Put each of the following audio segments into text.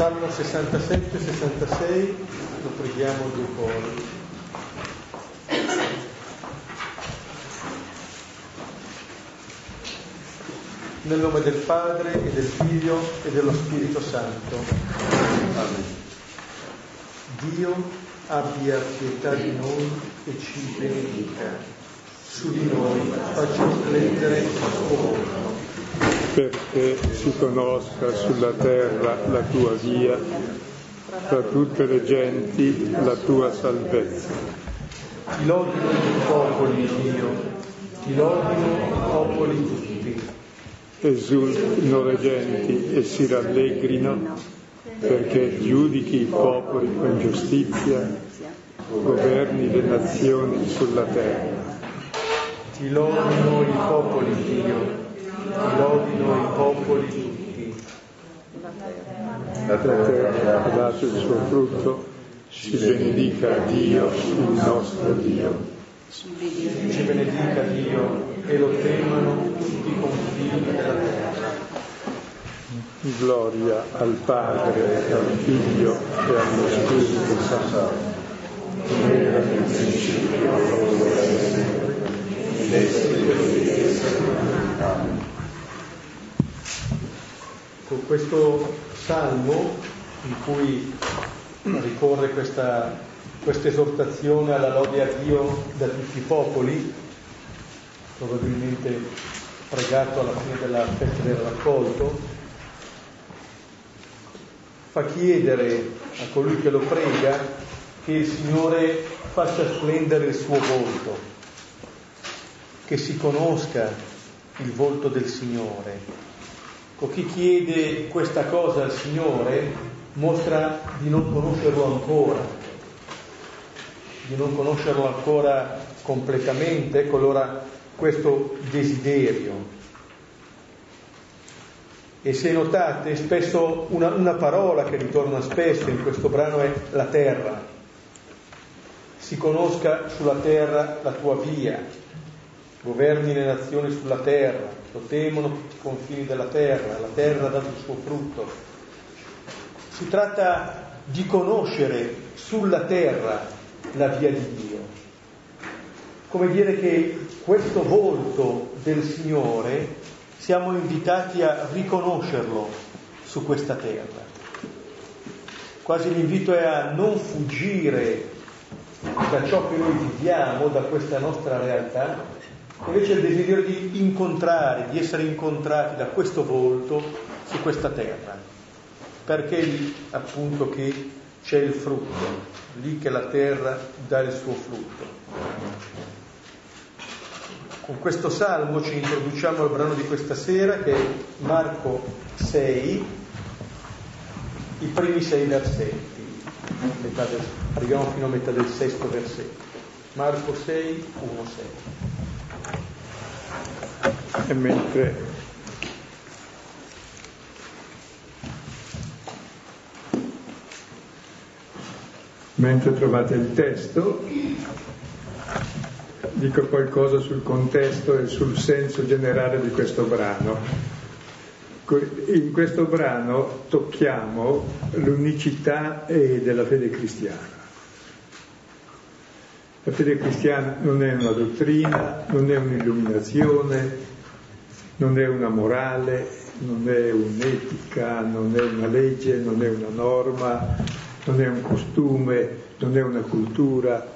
Salmo 67-66, lo preghiamo due cori. Nel nome del Padre e del Figlio e dello Spirito Santo. Amen. Dio abbia pietà di noi e ci benedica. Su di noi faccia splendere il suo volto perché si conosca sulla terra la tua via, tra tutte le genti la tua salvezza. Ti lodino i popoli, Dio, ti lodino i popoli tutti. Esultino le genti e si rallegrino, perché giudichi i popoli con giustizia, governi le nazioni sulla terra. Ti lodino i popoli, Dio, lodino i popoli tutti. La terra ha dato il suo frutto, si benedica Dio, il nostro Dio. Ci benedica Dio e lo temano tutti i confini della terra. Gloria al Padre, e al Figlio e allo Spirito Santo. Nella principio, ora e sempre, Amen con questo salmo in cui ricorre questa, questa esortazione alla lode a Dio da tutti i popoli, probabilmente pregato alla fine della festa del raccolto, fa chiedere a colui che lo prega che il Signore faccia splendere il suo volto, che si conosca il volto del Signore, o chi chiede questa cosa al Signore mostra di non conoscerlo ancora, di non conoscerlo ancora completamente, ecco allora questo desiderio. E se notate, spesso una, una parola che ritorna spesso in questo brano è la terra. Si conosca sulla terra la tua via, governi le nazioni sulla terra, lo temono tutti i confini della terra, la terra ha dato il suo frutto. Si tratta di conoscere sulla terra la via di Dio. Come dire che questo volto del Signore siamo invitati a riconoscerlo su questa terra. Quasi l'invito è a non fuggire da ciò che noi viviamo, da questa nostra realtà, invece il desiderio di incontrare, di essere incontrati da questo volto su questa terra, perché è lì appunto che c'è il frutto, lì che la terra dà il suo frutto. Con questo salmo ci introduciamo al brano di questa sera che è Marco 6, i primi sei versetti, del, arriviamo fino a metà del sesto versetto. Marco 6, 1, 6 e mentre mentre trovate il testo dico qualcosa sul contesto e sul senso generale di questo brano. In questo brano tocchiamo l'unicità della fede cristiana. La fede cristiana non è una dottrina, non è un'illuminazione, non è una morale, non è un'etica, non è una legge, non è una norma, non è un costume, non è una cultura.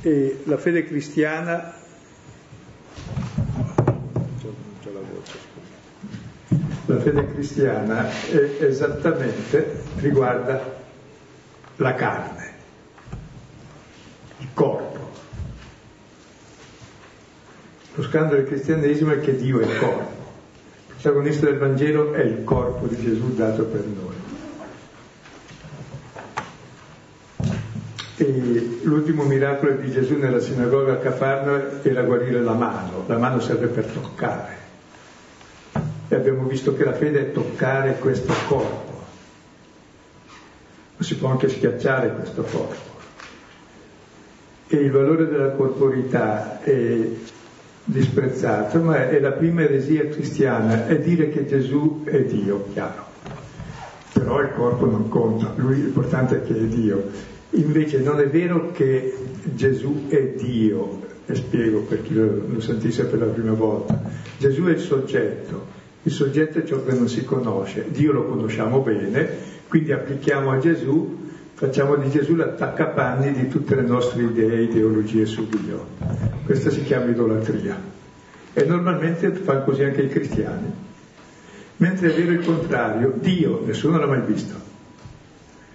E la fede cristiana la fede cristiana esattamente riguarda la carne corpo. Lo scandalo del cristianesimo è che Dio è il corpo. Il protagonista del Vangelo è il corpo di Gesù dato per noi. E l'ultimo miracolo di Gesù nella sinagoga a Cafarno era guarire la mano. La mano serve per toccare. E abbiamo visto che la fede è toccare questo corpo. Ma si può anche schiacciare questo corpo e il valore della corporità è disprezzato, ma è la prima eresia cristiana, è dire che Gesù è Dio, chiaro. però il corpo non conta, lui l'importante è che è Dio. Invece non è vero che Gesù è Dio, e spiego per chi lo, lo sentisse per la prima volta. Gesù è il soggetto, il soggetto è ciò che non si conosce, Dio lo conosciamo bene, quindi applichiamo a Gesù, facciamo di Gesù l'attaccapanni di tutte le nostre idee, ideologie su Dio. Questa si chiama idolatria. E normalmente fanno così anche i cristiani. Mentre è vero il contrario, Dio nessuno l'ha mai visto.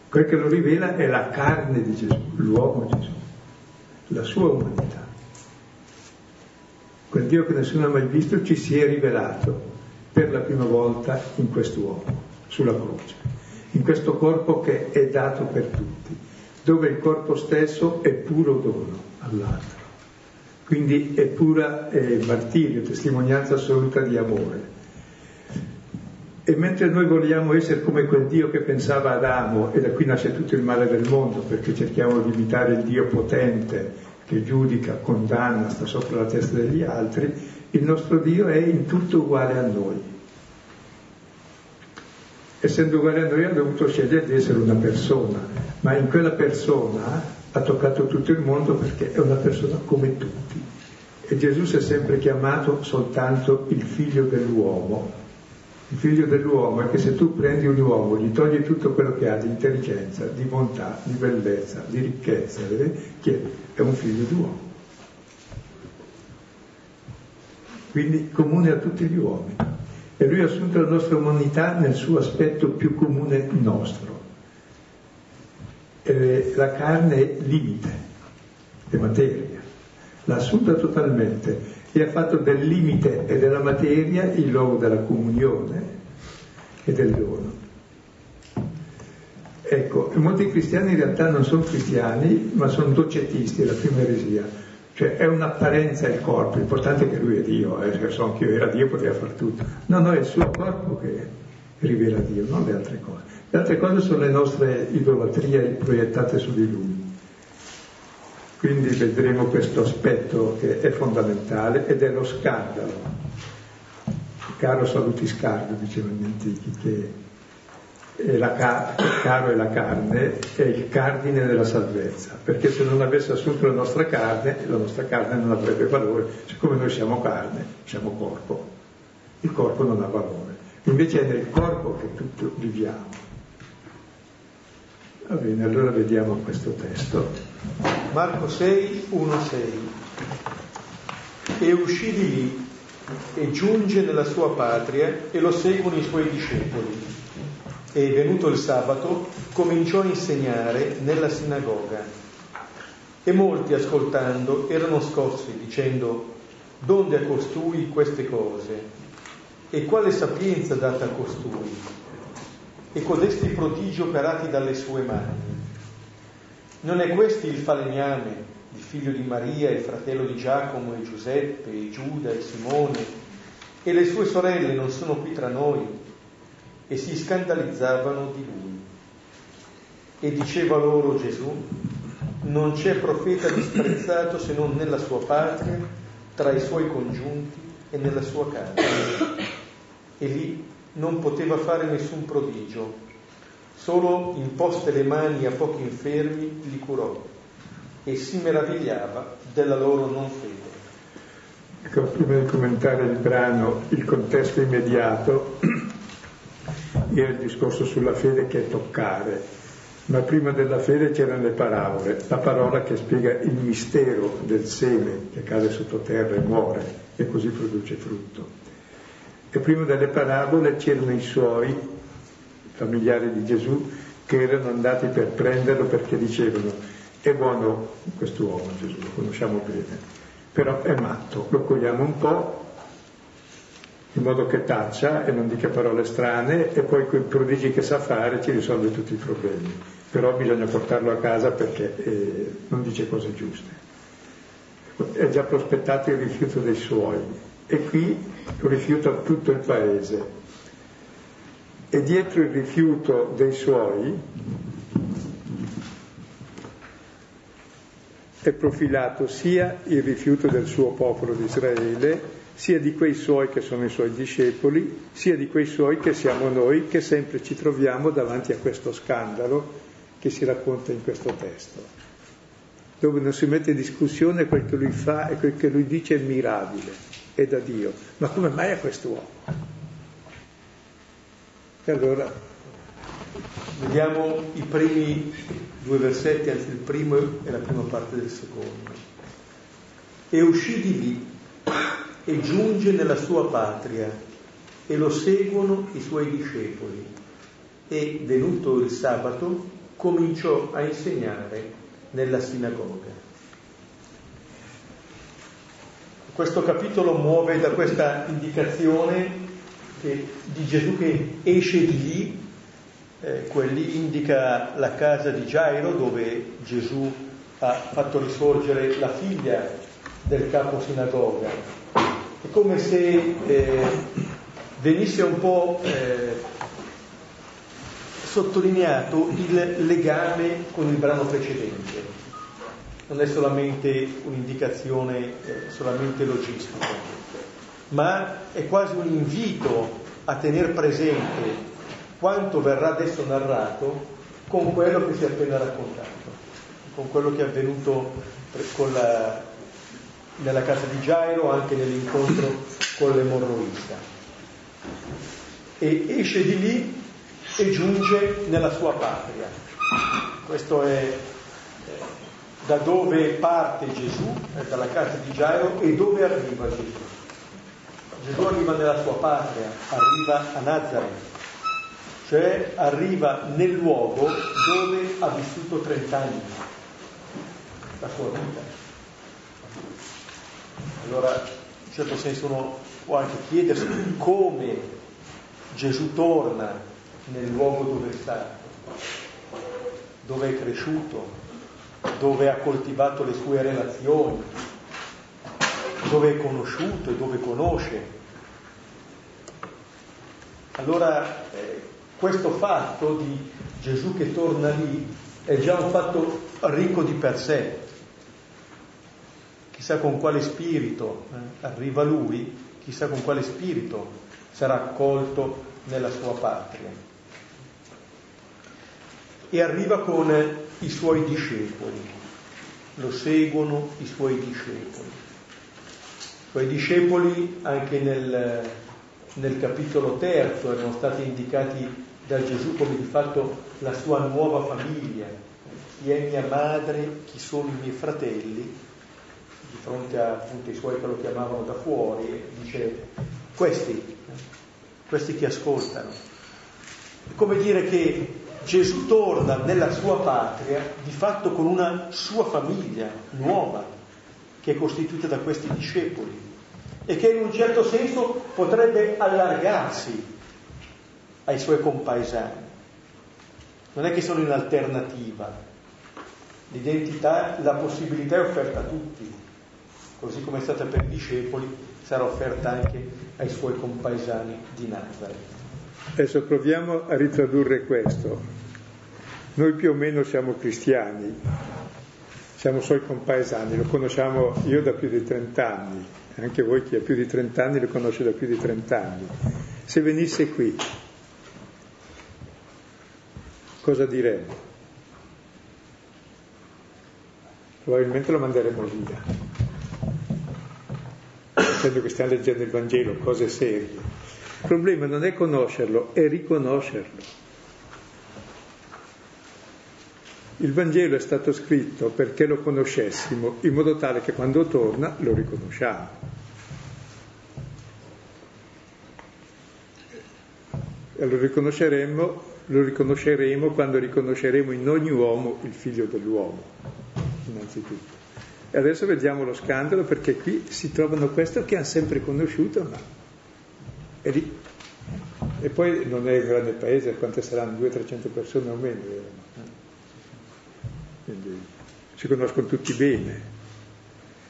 Quel che lo rivela è la carne di Gesù, l'uomo Gesù, la sua umanità. Quel Dio che nessuno ha mai visto ci si è rivelato per la prima volta in quest'uomo, sulla croce, in questo corpo che è dato per tutti, dove il corpo stesso è puro dono all'altro. Quindi è pura eh, martirio, testimonianza assoluta di amore. E mentre noi vogliamo essere come quel Dio che pensava Adamo, e da qui nasce tutto il male del mondo, perché cerchiamo di imitare il Dio potente che giudica, condanna, sta sopra la testa degli altri, il nostro Dio è in tutto uguale a noi. Essendo uguale a noi ha dovuto scegliere di essere una persona, ma in quella persona ha toccato tutto il mondo perché è una persona come tutti. E Gesù si è sempre chiamato soltanto il figlio dell'uomo, il figlio dell'uomo è che se tu prendi un uomo, gli togli tutto quello che ha di intelligenza, di bontà, di bellezza, di ricchezza, che è un figlio d'uomo. Quindi comune a tutti gli uomini. E lui ha assunto la nostra umanità nel suo aspetto più comune nostro. E la carne è limite, è materia. L'ha assunta totalmente e ha fatto del limite e della materia il luogo della comunione e del dono. Ecco, molti cristiani in realtà non sono cristiani, ma sono docetisti, la prima eresia. Cioè è un'apparenza il corpo, l'importante è che lui è Dio, eh, se so anch'io era Dio poteva fare tutto. No, no, è il suo corpo che rivela Dio, non le altre cose. Le altre cose sono le nostre idolatrie proiettate su di lui. Quindi vedremo questo aspetto che è fondamentale ed è lo scandalo. Caro saluti scardo, dicevano gli antichi, che la car- caro è la carne, è il cardine della salvezza, perché se non avesse assunto la nostra carne, la nostra carne non avrebbe valore, siccome noi siamo carne, siamo corpo, il corpo non ha valore. Invece è nel corpo che tutto viviamo. Va bene, allora vediamo questo testo. Marco 6, 1, 6. E uscì di lì e giunge nella sua patria e lo seguono i suoi discepoli. E venuto il sabato cominciò a insegnare nella sinagoga. E molti ascoltando erano scossi dicendo, donde a costui queste cose? E quale sapienza data a costui? E codesti prodigi operati dalle sue mani? Non è questo il falegname, il figlio di Maria, il fratello di Giacomo e Giuseppe, e Giuda e Simone, e le sue sorelle non sono qui tra noi? E si scandalizzavano di lui. E diceva loro Gesù, non c'è profeta disprezzato se non nella sua patria, tra i suoi congiunti e nella sua casa. E lì non poteva fare nessun prodigio, Solo imposte le mani a pochi infermi li curò e si meravigliava della loro non fede. Ecco, prima di commentare il brano, il contesto immediato era il discorso sulla fede che è toccare, ma prima della fede c'erano le parole, la parola che spiega il mistero del seme che cade sottoterra e muore e così produce frutto. E prima delle parabole c'erano i suoi familiari di Gesù che erano andati per prenderlo perché dicevano è buono quest'uomo Gesù, lo conosciamo bene, però è matto, lo cogliamo un po' in modo che taccia e non dica parole strane e poi quei prodigi che sa fare ci risolve tutti i problemi, però bisogna portarlo a casa perché eh, non dice cose giuste. È già prospettato il rifiuto dei suoi. E qui rifiuta tutto il paese. E dietro il rifiuto dei suoi è profilato sia il rifiuto del suo popolo di Israele sia di quei suoi che sono i suoi discepoli, sia di quei suoi che siamo noi, che sempre ci troviamo davanti a questo scandalo che si racconta in questo testo, dove non si mette in discussione quel che lui fa e quel che lui dice è mirabile, è da Dio. Ma come mai a quest'uomo? E allora vediamo i primi due versetti, anzi il primo e la prima parte del secondo. E uscì di lì e giunge nella sua patria e lo seguono i suoi discepoli e venuto il sabato cominciò a insegnare nella sinagoga. Questo capitolo muove da questa indicazione che, di Gesù che esce di lì, eh, quelli indica la casa di Gairo dove Gesù ha fatto risorgere la figlia del capo sinagoga è come se eh, venisse un po' eh, sottolineato il legame con il brano precedente. Non è solamente un'indicazione eh, solamente logistica, ma è quasi un invito a tenere presente quanto verrà adesso narrato con quello che si è appena raccontato, con quello che è avvenuto con la nella casa di Gairo, anche nell'incontro con l'emorroista. E esce di lì e giunge nella sua patria. Questo è eh, da dove parte Gesù, è dalla casa di Gairo, e dove arriva Gesù. Gesù arriva nella sua patria, arriva a Nazareth, cioè arriva nel luogo dove ha vissuto 30 anni, la sua vita. Allora, in un certo senso uno può anche chiedersi come Gesù torna nel luogo dove è stato, dove è cresciuto, dove ha coltivato le sue relazioni, dove è conosciuto e dove conosce. Allora, eh, questo fatto di Gesù che torna lì è già un fatto ricco di per sé, chissà con quale spirito eh, arriva lui, chissà con quale spirito sarà accolto nella sua patria. E arriva con i suoi discepoli, lo seguono i suoi discepoli. I suoi discepoli anche nel, nel capitolo terzo erano stati indicati da Gesù come di fatto la sua nuova famiglia. Chi è mia madre, chi sono i miei fratelli, di fronte a, appunto ai suoi che lo chiamavano da fuori, dice questi, questi ti ascoltano. È come dire che Gesù torna nella sua patria di fatto con una sua famiglia nuova, che è costituita da questi discepoli e che in un certo senso potrebbe allargarsi ai suoi compaesani. Non è che sono in alternativa, l'identità, la possibilità è offerta a tutti così come è stata per i discepoli, sarà offerta anche ai suoi compaesani di Nazareth. Adesso proviamo a ritradurre questo. Noi più o meno siamo cristiani, siamo suoi compaesani, lo conosciamo io da più di 30 anni, anche voi chi ha più di 30 anni lo conosce da più di 30 anni. Se venisse qui, cosa diremmo? Probabilmente lo manderemo via dicendo che stiamo leggendo il Vangelo, cose serie. Il problema non è conoscerlo, è riconoscerlo. Il Vangelo è stato scritto perché lo conoscessimo, in modo tale che quando torna lo riconosciamo. E lo riconosceremo, lo riconosceremo quando riconosceremo in ogni uomo il figlio dell'uomo, innanzitutto. E adesso vediamo lo scandalo perché qui si trovano questo che hanno sempre conosciuto, ma è lì. E poi non è un grande paese, quante saranno? 200-300 persone o meno. Quindi si conoscono tutti bene.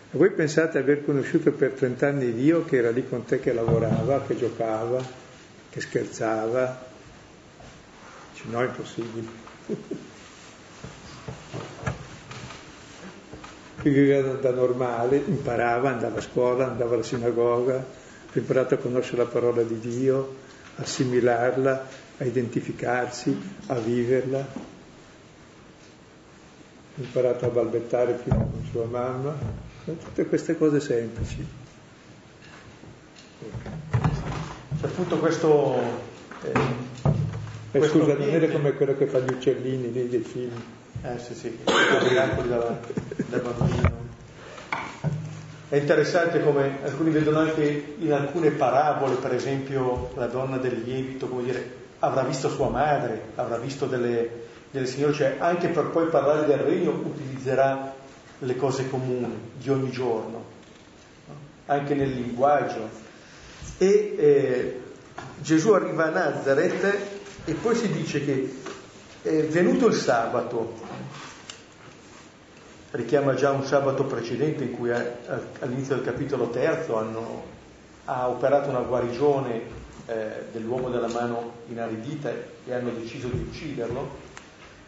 E voi pensate aver conosciuto per 30 anni Dio che era lì con te che lavorava, che giocava, che scherzava? no, è impossibile. Viveva da normale, imparava, andava a scuola, andava alla sinagoga, ha imparato a conoscere la parola di Dio, assimilarla, a identificarsi, a viverla. Ha imparato a balbettare prima con sua mamma, tutte queste cose semplici. C'è appunto questo... Eh, eh, scusa, non era come quello che fa gli uccellini lì dei film. Eh sì, sì, da, da bambino. È interessante come alcuni vedono anche in alcune parabole, per esempio la donna del lievito, come dire, avrà visto sua madre, avrà visto delle, delle signore, cioè anche per poi parlare del regno utilizzerà le cose comuni di ogni giorno, anche nel linguaggio. E eh, Gesù arriva a Nazareth e poi si dice che è venuto il sabato, richiama già un sabato precedente in cui all'inizio del capitolo terzo hanno, ha operato una guarigione eh, dell'uomo della mano inaridita e hanno deciso di ucciderlo,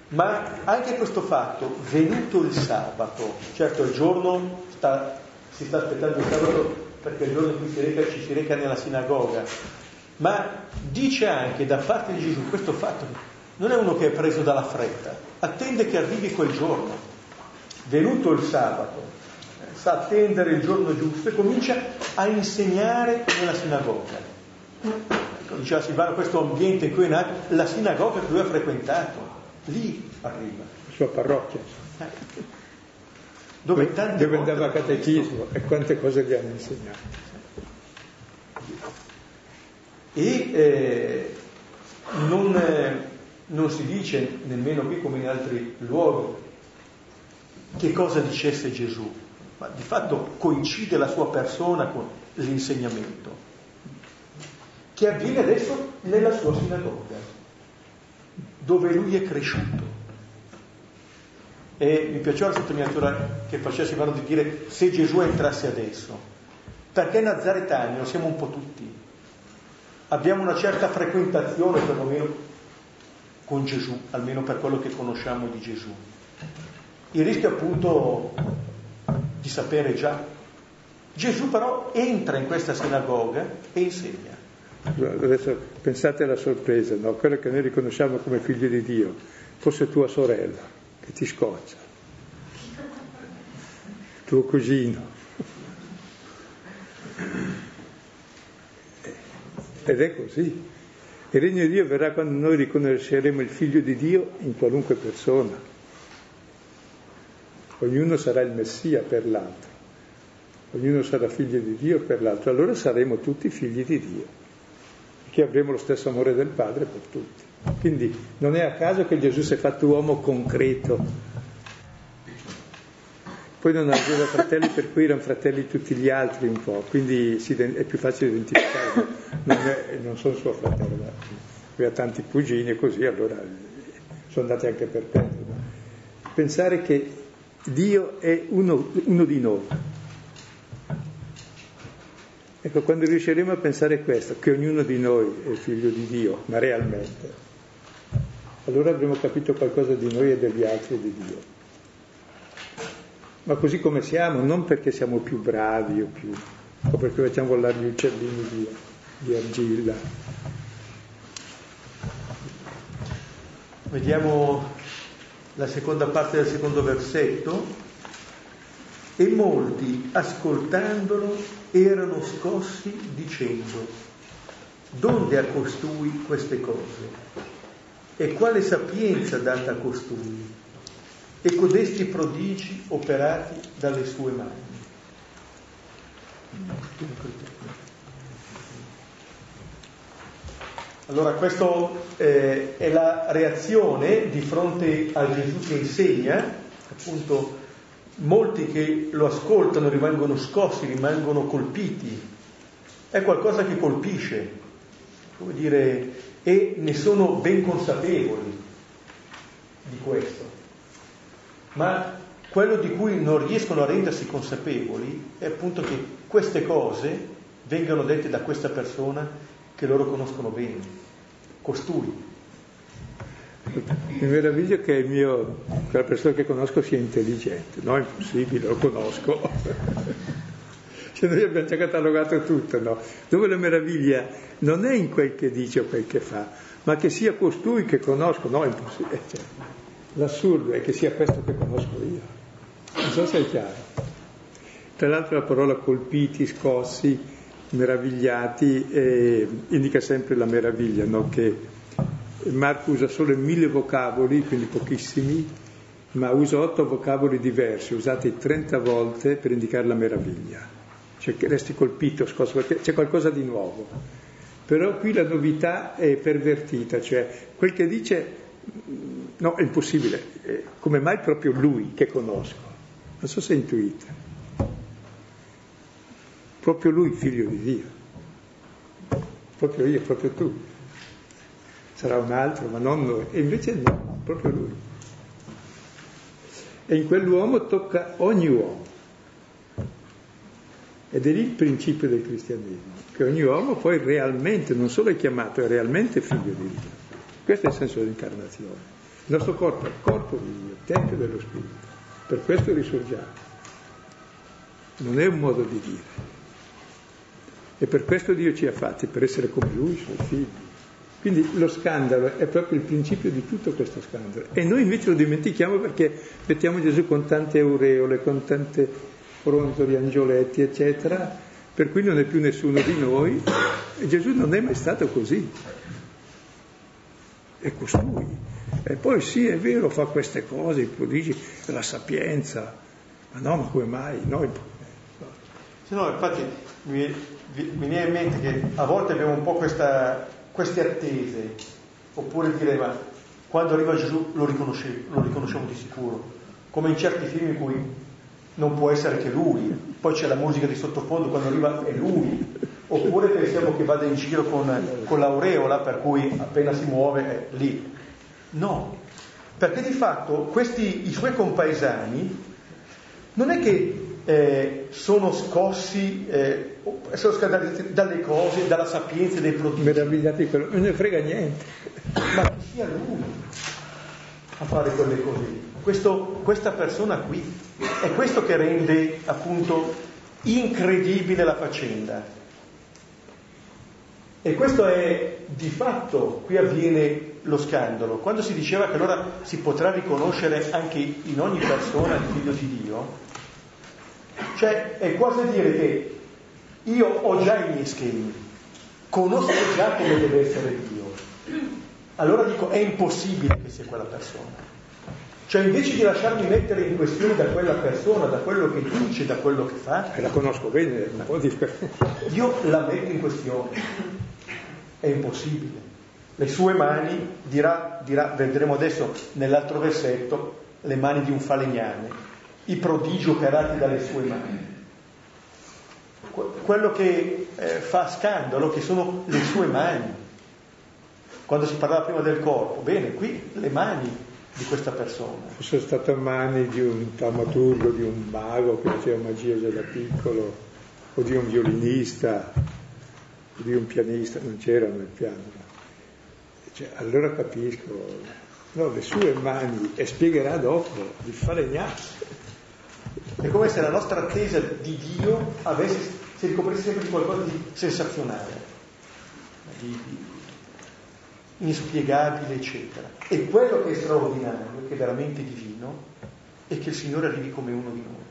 ma anche questo fatto, venuto il sabato, certo il giorno sta, si sta aspettando il sabato perché il giorno in cui si reca, ci si reca nella sinagoga, ma dice anche da parte di Gesù questo fatto, non è uno che è preso dalla fretta, attende che arrivi quel giorno venuto il sabato, sa attendere il giorno giusto e comincia a insegnare nella sinagoga. Ecco, diceva Silvano, questo ambiente in cui è nato, la sinagoga che lui ha frequentato, lì arriva. La sua parrocchia. Eh. Dove, dove andava a catechismo e quante cose gli hanno insegnato. E eh, non, eh, non si dice nemmeno qui come in altri luoghi che cosa dicesse Gesù, ma di fatto coincide la sua persona con l'insegnamento, che avviene adesso nella sua sinagoga, dove lui è cresciuto. E mi piaceva la sottolineatura che faceva Silvano di dire se Gesù entrasse adesso, perché nazaretani lo siamo un po' tutti, abbiamo una certa frequentazione perlomeno con Gesù, almeno per quello che conosciamo di Gesù. Il rischio appunto di sapere già. Gesù però entra in questa sinagoga e insegna. Adesso pensate alla sorpresa, no? quello che noi riconosciamo come figlio di Dio, fosse tua sorella che ti scoccia, tuo cugino. Ed è così. Il regno di Dio verrà quando noi riconosceremo il figlio di Dio in qualunque persona ognuno sarà il Messia per l'altro, ognuno sarà figlio di Dio per l'altro, allora saremo tutti figli di Dio, perché avremo lo stesso amore del Padre per tutti. Quindi non è a caso che Gesù si è fatto uomo concreto. Poi non aveva fratelli per cui erano fratelli tutti gli altri un po', quindi è più facile identificarlo, non, è, non sono suo fratello, aveva tanti cugini e così, allora sono andati anche per perdere. Pensare che Dio è uno, uno di noi. Ecco, quando riusciremo a pensare questo, che ognuno di noi è figlio di Dio, ma realmente, allora avremo capito qualcosa di noi e degli altri di Dio. Ma così come siamo, non perché siamo più bravi o più, o perché facciamo volare gli uccellini di, di argilla. Vediamo la seconda parte del secondo versetto, e molti ascoltandolo erano scossi dicendo, donde a costui queste cose? E quale sapienza data a costui? E codesti prodigi operati dalle sue mani? Allora, questa eh, è la reazione di fronte a Gesù che insegna, appunto molti che lo ascoltano rimangono scossi, rimangono colpiti, è qualcosa che colpisce, come dire, e ne sono ben consapevoli di questo. Ma quello di cui non riescono a rendersi consapevoli è appunto che queste cose vengano dette da questa persona che loro conoscono bene, costui. Mi meraviglio che mio, quella persona che conosco sia intelligente. No, è impossibile, lo conosco. cioè noi abbiamo già catalogato tutto, no? Dove la meraviglia non è in quel che dice o quel che fa, ma che sia costui che conosco, no, è impossibile. Cioè, l'assurdo è che sia questo che conosco io. Non so se è chiaro. Tra l'altro la parola colpiti, scossi, meravigliati eh, indica sempre la meraviglia, no? che Marco usa solo mille vocaboli, quindi pochissimi, ma usa otto vocaboli diversi, usati 30 volte per indicare la meraviglia. Cioè che resti colpito, scosso, c'è qualcosa di nuovo. Però qui la novità è pervertita, cioè quel che dice, no, è impossibile, come mai proprio lui che conosco? Non so se intuite. Proprio lui, figlio di Dio. Proprio io, proprio tu sarà un altro, ma non noi. E invece no, proprio lui. E in quell'uomo tocca ogni uomo. Ed è lì il principio del cristianesimo, che ogni uomo poi realmente, non solo è chiamato, è realmente figlio di Dio. Questo è il senso dell'incarnazione. Il nostro corpo è il corpo di Dio, il Tempio dello Spirito. Per questo risorgiamo. Non è un modo di dire. E per questo Dio ci ha fatti, per essere come Lui, suoi figli. Quindi lo scandalo è proprio il principio di tutto questo scandalo. E noi invece lo dimentichiamo perché mettiamo Gesù con tante aureole, con tante fronzoli, angioletti, eccetera, per cui non è più nessuno di noi. E Gesù non è mai stato così. È costui. E poi sì, è vero, fa queste cose, i prodigi, la sapienza. Ma no, ma come mai? Noi... Sì, no, infatti mi, mi viene in mente che a volte abbiamo un po' questa queste attese, oppure dire ma quando arriva Gesù lo, lo riconosciamo di sicuro, come in certi film in cui non può essere che lui, poi c'è la musica di sottofondo, quando arriva è lui, oppure pensiamo che vada in giro con, con l'aureola per cui appena si muove è lì. No, perché di fatto questi, i suoi compaesani, non è che eh, sono scossi, eh, sono scandalizzati dalle cose, dalla sapienza dei prodigi. Meravigliati quello, non ne frega niente. Ma che sia lui a fare quelle cose. Questo, questa persona qui è questo che rende appunto incredibile la faccenda. E questo è di fatto, qui avviene lo scandalo. Quando si diceva che allora si potrà riconoscere anche in ogni persona il figlio di Dio, cioè è quasi dire che io ho già i miei schemi, conosco già come deve essere Dio. Allora dico è impossibile che sia quella persona. Cioè invece di lasciarmi mettere in questione da quella persona, da quello che dice, da quello che fa, e la conosco bene, un po' di io la metto in questione. È impossibile. Le sue mani, dirà, dirà, vedremo adesso nell'altro versetto, le mani di un falegname i prodigi operati dalle sue mani. Quello che eh, fa scandalo, che sono le sue mani. Quando si parlava prima del corpo, bene, qui le mani di questa persona. Fosse state mani di un taumaturgo, di un mago che faceva magia già da piccolo, o di un violinista, di un pianista, non c'erano nel piano. Cioè, allora capisco, no, le sue mani, e spiegherà dopo, di falegnare. È come se la nostra attesa di Dio avesse, si ricoprisse sempre di qualcosa di sensazionale, di, di inspiegabile, eccetera. E quello che è straordinario, che è veramente divino, è che il Signore arrivi come uno di noi.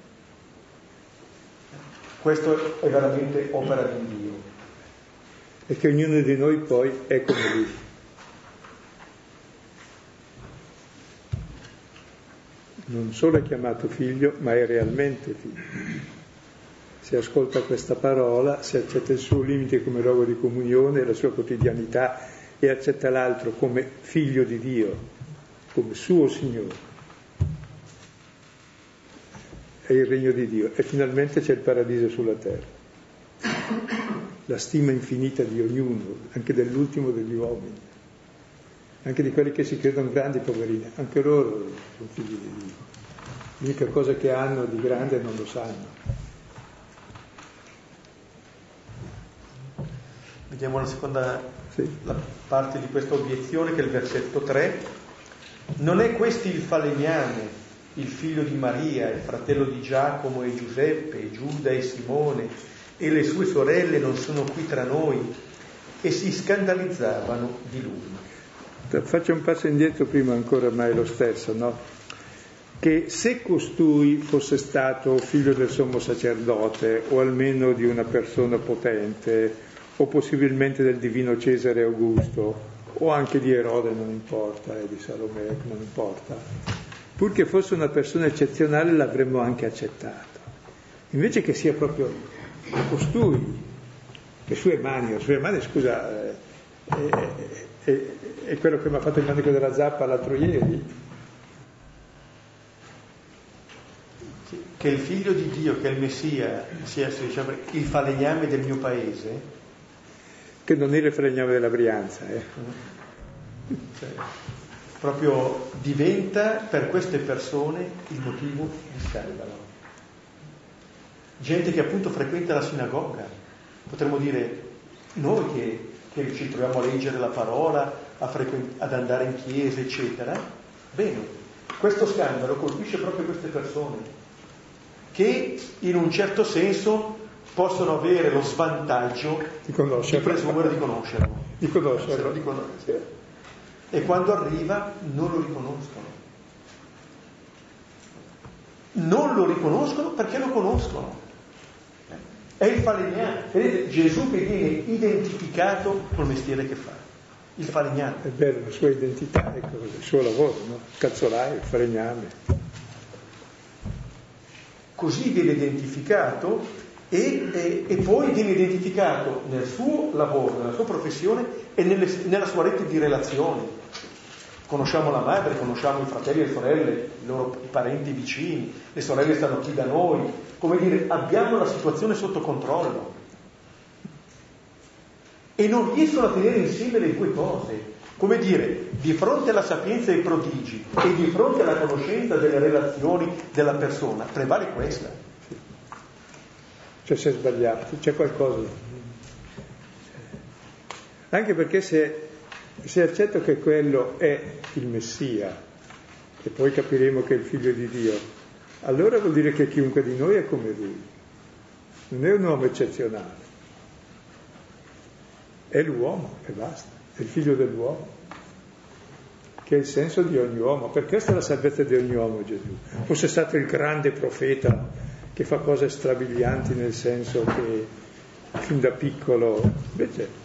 Questo è veramente opera di Dio. E che ognuno di noi poi è come Lui. non solo è chiamato figlio, ma è realmente figlio. Se ascolta questa parola, se accetta il suo limite come luogo di comunione, la sua quotidianità e accetta l'altro come figlio di Dio, come suo Signore, è il regno di Dio e finalmente c'è il paradiso sulla terra. La stima infinita di ognuno, anche dell'ultimo degli uomini anche di quelli che si credono grandi, poverini, anche loro sono figli di Dio. L'unica cosa che hanno di grande non lo sanno. Vediamo la seconda sì. la parte di questa obiezione che è il versetto 3. Non è questo il falegname, il figlio di Maria, il fratello di Giacomo e Giuseppe, Giuda e Simone, e le sue sorelle non sono qui tra noi, e si scandalizzavano di lui. Faccio un passo indietro prima ancora, ma è lo stesso, no? Che se costui fosse stato figlio del sommo sacerdote o almeno di una persona potente o possibilmente del divino Cesare Augusto o anche di Erode, non importa, e di Salomè, non importa, purché fosse una persona eccezionale l'avremmo anche accettato. Invece che sia proprio costui le sue mani, le sue mani, scusa, è, è, è quello che mi ha fatto il manico della zappa l'altro ieri. Che il figlio di Dio, che è il Messia, sia diciamo, il falegname del mio paese. Che non era il falegname della eh. Cioè, proprio diventa per queste persone il motivo di scandalo. Gente che appunto frequenta la sinagoga, Potremmo dire, noi che, che ci troviamo a leggere la parola, frequ- ad andare in chiesa, eccetera, bene, questo scandalo colpisce proprio queste persone, che in un certo senso possono avere lo svantaggio di, di presumere di conoscerlo. Di conoscerlo. Di conoscerlo. E quando arriva non lo riconoscono. Non lo riconoscono perché lo conoscono. È il falegname. Vedete, Gesù che viene identificato col mestiere che fa. Il falegname. È bello, la sua identità, ecco, il suo lavoro, no? Cazzolaio, il falegname. Così viene identificato e, e, e, poi viene identificato nel suo lavoro, nella sua professione e nelle, nella sua rete di relazioni. Conosciamo la madre, conosciamo i fratelli e le sorelle, i loro i parenti vicini, le sorelle stanno qui da noi, come dire, abbiamo la situazione sotto controllo. E non riescono a tenere insieme le due cose. Come dire, di fronte alla sapienza e ai prodigi e di fronte alla conoscenza delle relazioni della persona, prevale questa. Cioè si è sbagliato, c'è qualcosa. Anche perché se, se accetto che quello è il Messia, e poi capiremo che è il figlio di Dio, allora vuol dire che chiunque di noi è come lui, non è un uomo eccezionale, è l'uomo e basta, è il figlio dell'uomo, che è il senso di ogni uomo, per questa è la salvezza di ogni uomo Gesù. Fosse stato il grande profeta che fa cose strabilianti nel senso che fin da piccolo, invece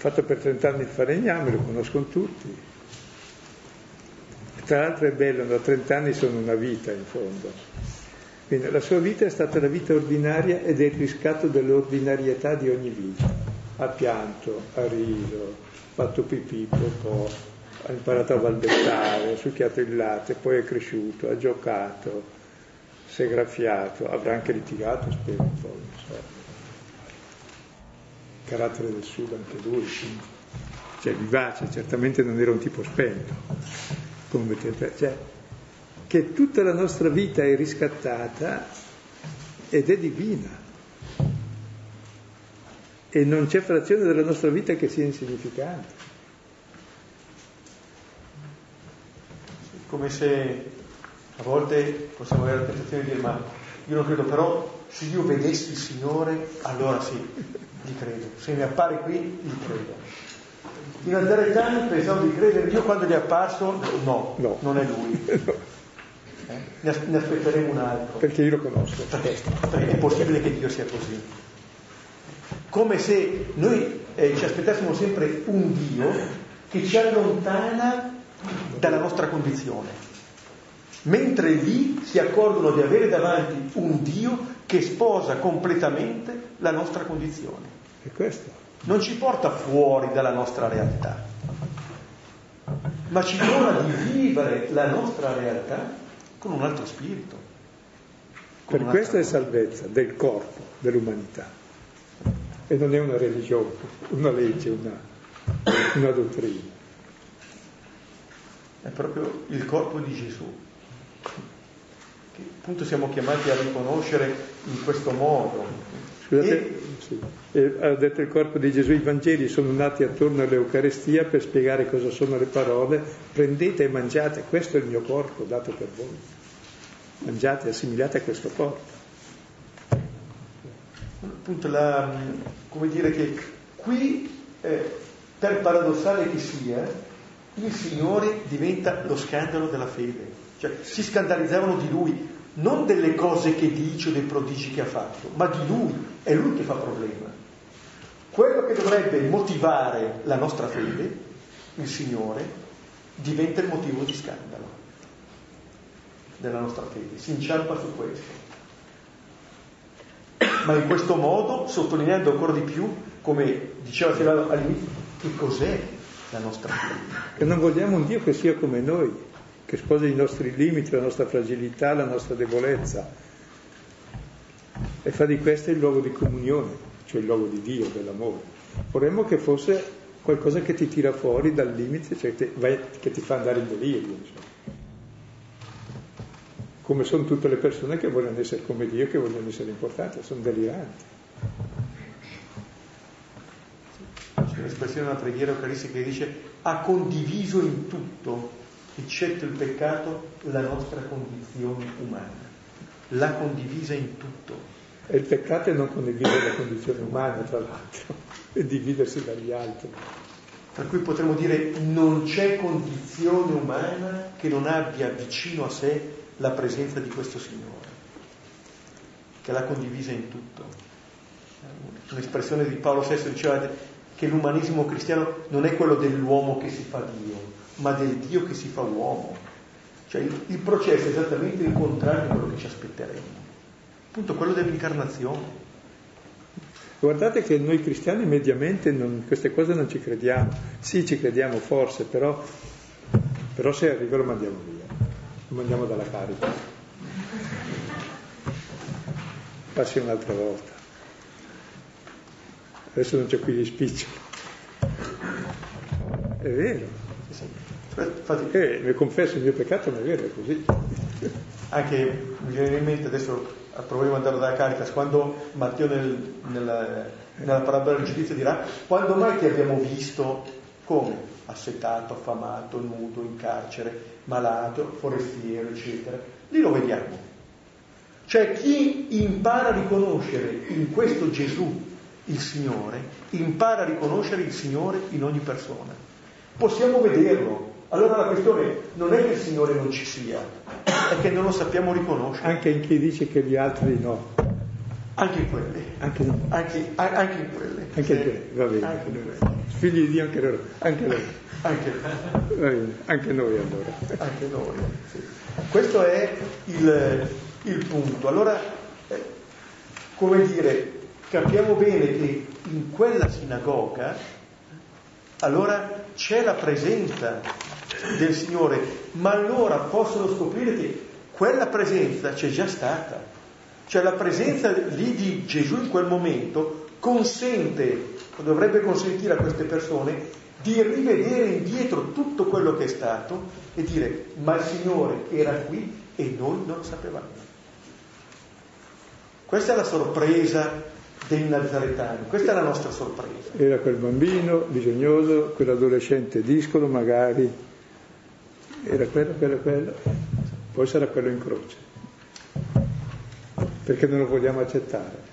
fatto per 30 anni il falegname, lo conoscono tutti, tra l'altro è bello, da 30 anni sono una vita in fondo. Quindi la sua vita è stata la vita ordinaria ed è il riscatto dell'ordinarietà di ogni vita. Ha pianto, ha riso, ha fatto pipì, popò, ha imparato a balbettare, ha succhiato il latte, poi è cresciuto, ha giocato, si è graffiato, avrà anche litigato, spero un po', non so. Carattere del sud anche lui, cioè vivace, certamente non era un tipo spento come cioè che tutta la nostra vita è riscattata ed è divina. E non c'è frazione della nostra vita che sia insignificante. Come se a volte possiamo avere la tentazione di dire ma io non credo, però se io vedessi il Signore allora sì, gli credo, se mi appare qui gli credo. I nazaretani pensavano di credere Dio quando gli è apparso, no, no. non è lui. Eh? Ne, ne, aspetteremo un altro. Perché io lo conosco. Perché, perché è possibile che Dio sia così. Come se noi eh, ci aspettassimo sempre un Dio che ci allontana dalla nostra condizione. Mentre lì si accorgono di avere davanti un Dio che sposa completamente la nostra condizione. E questo non ci porta fuori dalla nostra realtà, ma ci dona di vivere la nostra realtà con un altro spirito. Per questa è salvezza del corpo, dell'umanità. E non è una religione, una legge, una, una dottrina. È proprio il corpo di Gesù, che appunto siamo chiamati a riconoscere in questo modo, Scusate, e... sì. e, ha detto il corpo di Gesù, i Vangeli sono nati attorno all'Eucarestia per spiegare cosa sono le parole, prendete e mangiate, questo è il mio corpo dato per voi. Mangiate, assimilate a questo corpo. Appunto, la, come dire che qui, eh, per paradossale che sia, il Signore diventa lo scandalo della fede. Cioè, si scandalizzavano di Lui, non delle cose che dice o dei prodigi che ha fatto, ma di Lui, è Lui che fa problema. Quello che dovrebbe motivare la nostra fede, il Signore, diventa il motivo di scandalo della nostra fede, si inciampa su questo. Ma in questo modo, sottolineando ancora di più, come diceva Silvano all'inizio, che cos'è la nostra fede? Che non vogliamo un Dio che sia come noi, che sposi i nostri limiti, la nostra fragilità, la nostra debolezza e fa di questo il luogo di comunione, cioè il luogo di Dio, dell'amore. Vorremmo che fosse qualcosa che ti tira fuori dal limite, cioè che, vai, che ti fa andare in delirio. Cioè. Come sono tutte le persone che vogliono essere come Dio, che vogliono essere importanti, sono deliranti. C'è un'espressione della preghiera eucaristica che dice ha condiviso in tutto eccetto il peccato, la nostra condizione umana. L'ha condivisa in tutto. E il peccato è non condividere la condizione umana, tra l'altro, e dividersi dagli altri. Per cui potremmo dire non c'è condizione umana che non abbia vicino a sé la presenza di questo Signore, che l'ha condivisa in tutto. Un'espressione di Paolo VI diceva che l'umanismo cristiano non è quello dell'uomo che si fa Dio, ma del Dio che si fa uomo. Cioè il, il processo è esattamente il contrario di quello che ci aspetteremo, appunto quello dell'incarnazione. Guardate che noi cristiani mediamente non, queste cose non ci crediamo. Sì, ci crediamo forse, però, però se arriva lo mandiamo via, lo mandiamo dalla carica. Passi un'altra volta. Adesso non c'è qui gli spiccioli. È vero. Eh, mi confesso il mio peccato, ma è vero, è così. Anche mi viene in mente adesso proveremo ad andare dalla Caritas, quando Matteo nel, nella, nella parabola del giudizio dirà quando mai ti abbiamo visto come? Assetato, affamato, nudo, in carcere, malato, forestiero, eccetera. Lì lo vediamo. Cioè chi impara a riconoscere in questo Gesù il Signore, impara a riconoscere il Signore in ogni persona. Possiamo vederlo, allora la questione non è che il Signore non ci sia, è che non lo sappiamo riconoscere. Anche in chi dice che gli altri no. Anche in quelle. Anche, no. anche, anche in quelle. Anche in quelle, va bene. Anche allora. Figli di Dio anche loro. Anche loro. Anche, anche noi allora. Anche noi, sì. Questo è il, il punto. Allora, eh, come dire, capiamo bene che in quella sinagoga allora c'è la presenza del Signore, ma allora possono scoprire che quella presenza c'è già stata. Cioè la presenza lì di Gesù in quel momento consente, dovrebbe consentire a queste persone di rivedere indietro tutto quello che è stato e dire ma il Signore era qui e noi non lo sapevamo. Questa è la sorpresa dei nazaretani, questa è la nostra sorpresa. Era quel bambino bisognoso, quell'adolescente discolo magari, era quello, quello, quello, poi sarà quello in croce, perché non lo vogliamo accettare.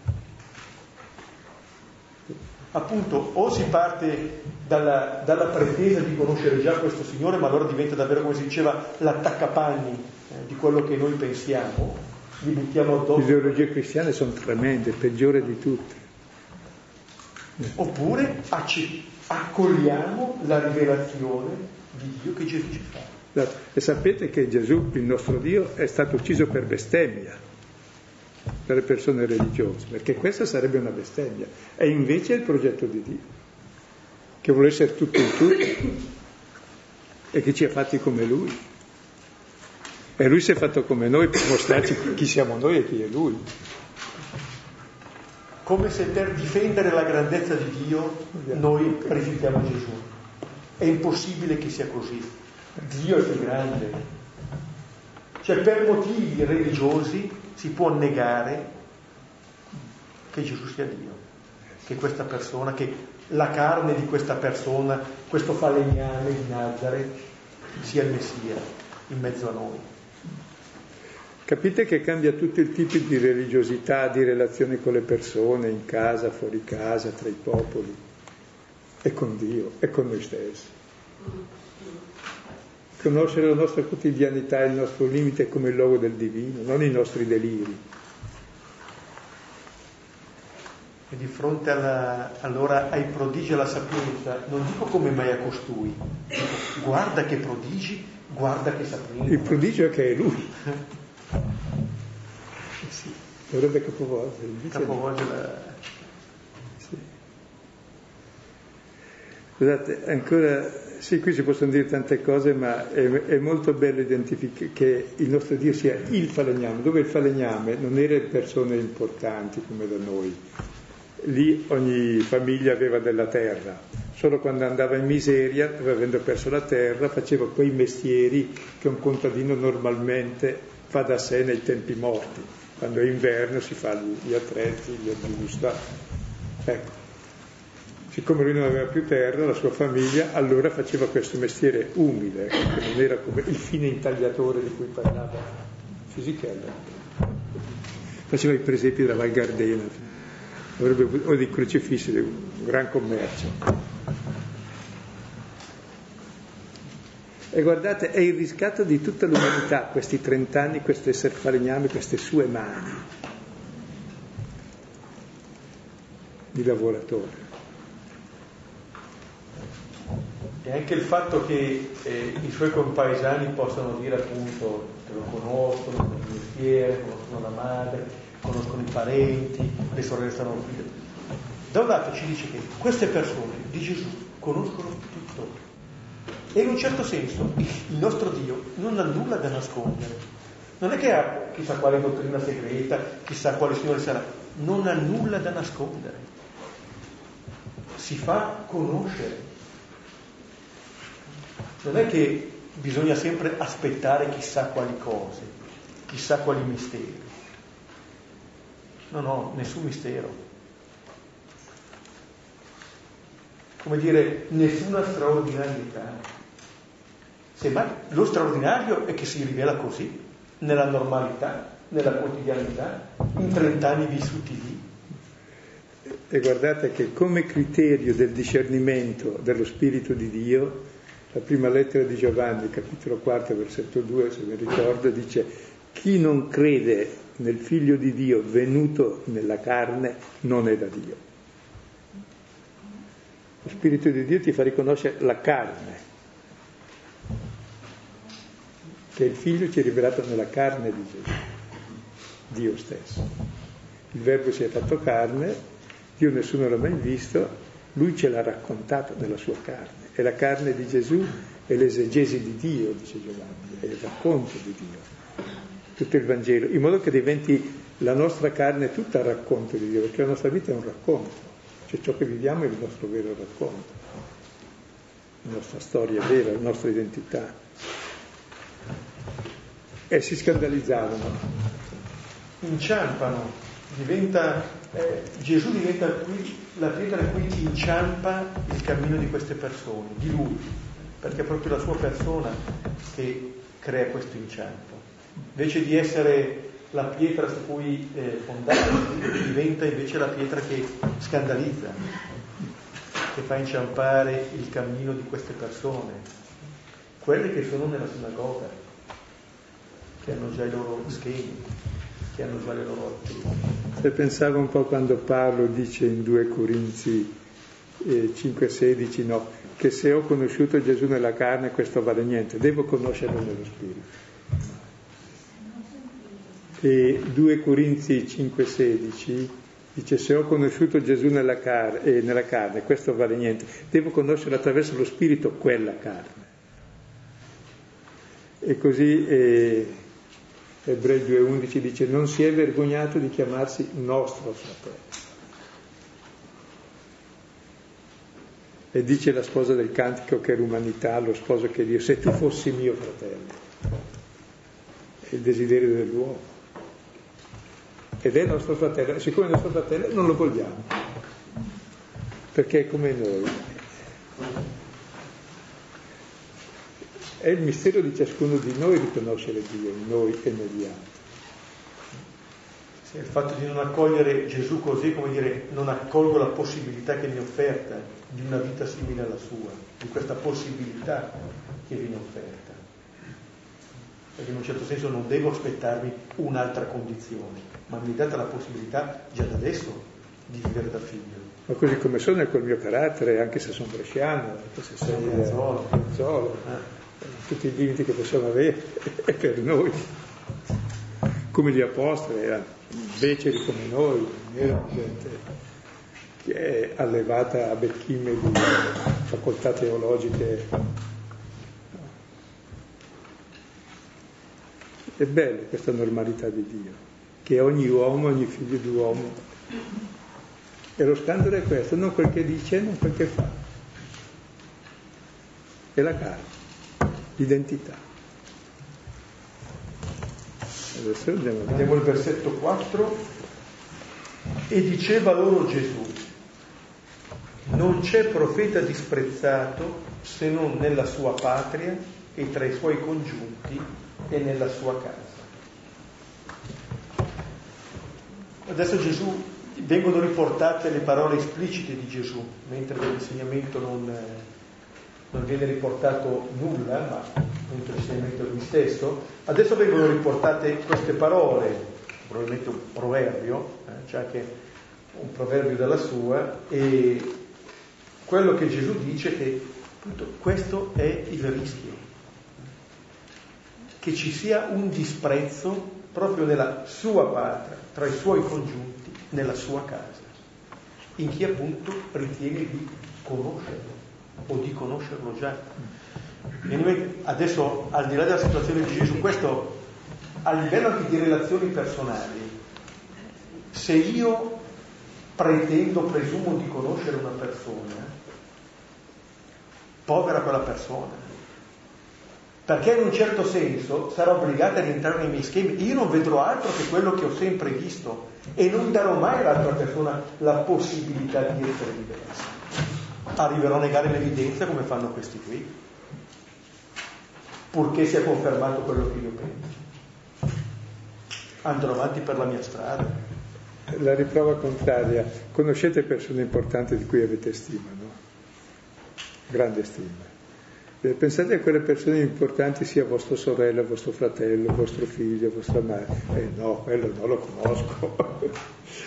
Appunto, o si parte dalla, dalla pretesa di conoscere già questo Signore, ma allora diventa davvero, come si diceva, l'attaccapanni eh, di quello che noi pensiamo, li buttiamo addosso. Le ideologie cristiane sono tremende, peggiore di tutte. Oppure accogliamo la rivelazione di Dio che Gesù ci fa. E sapete che Gesù, il nostro Dio, è stato ucciso per bestemmia dalle persone religiose, perché questa sarebbe una bestemmia. E invece è il progetto di Dio, che vuole essere tutto in tutti e che ci ha fatti come Lui. E Lui si è fatto come noi per mostrarci chi siamo noi e chi è Lui. Come se per difendere la grandezza di Dio noi rifiutiamo Gesù. È impossibile che sia così. Dio è più grande. Cioè per motivi religiosi si può negare che Gesù sia Dio, che questa persona, che la carne di questa persona, questo falegname di Nazareth, sia il Messia in mezzo a noi. Capite che cambia tutti i tipi di religiosità, di relazione con le persone, in casa, fuori casa, tra i popoli, e con Dio, e con noi stessi. Conoscere la nostra quotidianità, il nostro limite come il logo del divino, non i nostri deliri. E di fronte alla, allora ai prodigi e alla sapienza, non dico come mai a costui, guarda che prodigi, guarda che sapienza. Il prodigio è che è lui. sì, dovrebbe capovolgere. Capovolgere Sì. Scusate, ancora, sì, qui si possono dire tante cose, ma è, è molto bello identificare che il nostro Dio sia il falegname, dove il falegname non era persone importanti come da noi, lì ogni famiglia aveva della terra, solo quando andava in miseria, avendo perso la terra, faceva quei mestieri che un contadino normalmente fa da sé nei tempi morti, quando è inverno si fa gli attrezzi, gli aggiusta. Ecco. Siccome lui non aveva più terra, la sua famiglia allora faceva questo mestiere umile, che non era come il fine intagliatore di cui parlava Fisichella. Faceva i presepi della Val Gardena, o dei crocifissi, un gran commercio. E guardate, è il riscatto di tutta l'umanità questi trent'anni, questo essere falegname, queste sue mani di lavoratore. E anche il fatto che eh, i suoi compaesani possano dire appunto che lo conoscono, il mestiere, conoscono la madre, conoscono i parenti, le sorelle stanno qui. Da un lato ci dice che queste persone di Gesù conoscono tutto e in un certo senso il nostro Dio non ha nulla da nascondere. Non è che ha chissà quale dottrina segreta, chissà quale Signore sarà, non ha nulla da nascondere. Si fa conoscere. Non è che bisogna sempre aspettare chissà quali cose, chissà quali misteri. No, no, nessun mistero. Come dire, nessuna straordinarietà. Semmai lo straordinario è che si rivela così, nella normalità, nella quotidianità, in 30 anni vissuti lì. E guardate che come criterio del discernimento dello Spirito di Dio, la prima lettera di Giovanni, capitolo 4, versetto 2, se mi ricordo, dice chi non crede nel figlio di Dio venuto nella carne non è da Dio. Lo Spirito di Dio ti fa riconoscere la carne, che il figlio ci è rivelato nella carne di Gesù, Dio stesso. Il Verbo si è fatto carne, Dio nessuno l'ha mai visto, lui ce l'ha raccontato nella sua carne. E la carne di Gesù è l'esegesi di Dio, dice Giovanni, è il racconto di Dio, tutto il Vangelo, in modo che diventi la nostra carne tutta racconto di Dio, perché la nostra vita è un racconto, cioè ciò che viviamo è il nostro vero racconto, la nostra storia vera, la nostra identità. E si scandalizzavano. Inciampano, diventa, eh, Gesù diventa qui la pietra in cui inciampa il cammino di queste persone, di lui, perché è proprio la sua persona che crea questo inciampo. Invece di essere la pietra su cui eh, fondare, diventa invece la pietra che scandalizza, che fa inciampare il cammino di queste persone, quelle che sono nella sinagoga che hanno già i loro schemi, che hanno già le loro attività. Se pensavo un po' quando Paolo dice in 2 Corinzi eh, 5,16 no, che se ho conosciuto Gesù nella carne questo vale niente, devo conoscerlo nello spirito. E 2 Corinzi 5,16 dice se ho conosciuto Gesù nella, car- eh, nella carne questo vale niente, devo conoscere attraverso lo spirito quella carne. E così eh, Ebrei 2.11 dice non si è vergognato di chiamarsi nostro fratello. E dice la sposa del cantico che è l'umanità, lo sposo che Dio, se tu fossi mio fratello. È il desiderio dell'uomo. ed è nostro fratello, e siccome è nostro fratello non lo vogliamo, perché è come noi. È il mistero di ciascuno di noi riconoscere Dio in noi e negli altri. Sì, il fatto di non accogliere Gesù così, come dire, non accolgo la possibilità che mi è offerta di una vita simile alla sua, di questa possibilità che viene offerta. Perché in un certo senso non devo aspettarmi un'altra condizione, ma mi è data la possibilità già da adesso di vivere da figlio. Ma così come sono è col mio carattere, anche se sono bresciano, anche se sei Piazzolo. Tutti i limiti che possiamo avere è per noi. Come gli apostoli erano beceri come noi, non erano gente che è allevata a becchime di facoltà teologiche. È bella questa normalità di Dio, che ogni uomo, ogni figlio di uomo. E lo scandalo è questo, non quel che dice, non quel che fa. È la carne, l'identità. Adesso andiamo, andiamo al versetto 4. E diceva loro Gesù, non c'è profeta disprezzato se non nella sua patria e tra i suoi congiunti e nella sua casa. Adesso Gesù, vengono riportate le parole esplicite di Gesù, mentre nell'insegnamento non, non viene riportato nulla, ma appunto l'insegnamento lui stesso. Adesso vengono riportate queste parole, probabilmente un proverbio, eh, c'è anche un proverbio della sua, e quello che Gesù dice è che appunto questo è il rischio, che ci sia un disprezzo proprio nella sua patria, tra i suoi congiunti, nella sua casa, in chi appunto ritiene di conoscerlo o di conoscerlo già. Adesso, al di là della situazione di Gesù, questo a livello anche di relazioni personali, se io pretendo, presumo di conoscere una persona, povera quella persona, perché in un certo senso sarà obbligata ad entrare nei miei schemi. Io non vedrò altro che quello che ho sempre visto e non darò mai all'altra persona la possibilità di essere diversa. Arriverò a negare l'evidenza come fanno questi qui purché sia confermato quello che io penso. Andrò avanti per la mia strada. La riprova contraria, conoscete persone importanti di cui avete stima, no? Grande stima. Eh, pensate a quelle persone importanti, sia vostra sorella, vostro fratello, vostro figlio, vostra madre. Eh no, quello non lo conosco.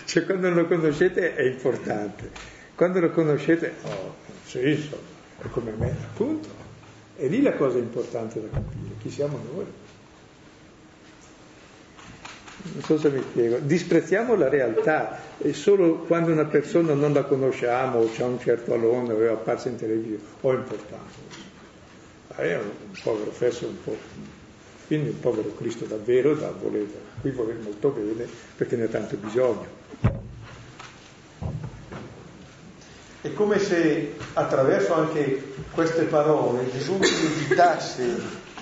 cioè quando lo conoscete è importante. Quando lo conoscete, oh, sì, insomma, è come me, appunto. È lì la cosa importante da capire, chi siamo noi. Non so se mi spiego. Disprezziamo la realtà e solo quando una persona non la conosciamo o c'è un certo alone o è apparsa in televisione o è importante. È un povero fesso, un po', quindi un povero Cristo davvero da voler, qui voler molto bene perché ne ha tanto bisogno. È come se attraverso anche queste parole Gesù invitasse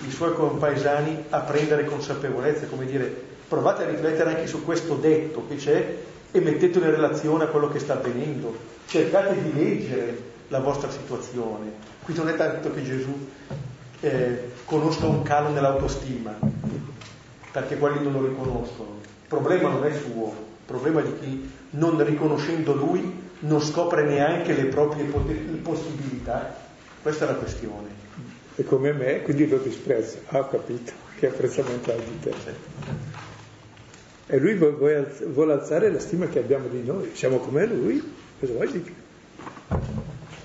i suoi compaesani a prendere consapevolezza, come dire, provate a riflettere anche su questo detto che c'è e mettetelo in relazione a quello che sta avvenendo. Cercate di leggere la vostra situazione. Qui non è tanto che Gesù eh, conosca un calo nell'autostima, perché quelli non lo riconoscono. Il problema non è suo, il problema è di chi, non riconoscendo lui, non scopre neanche le proprie possibilità. Questa è la questione. E come me, quindi lo disprezza. Ah, ho capito, che apprezzamento ha di te. E lui vuole alzare la stima che abbiamo di noi. Siamo come lui, cosa vuoi dire?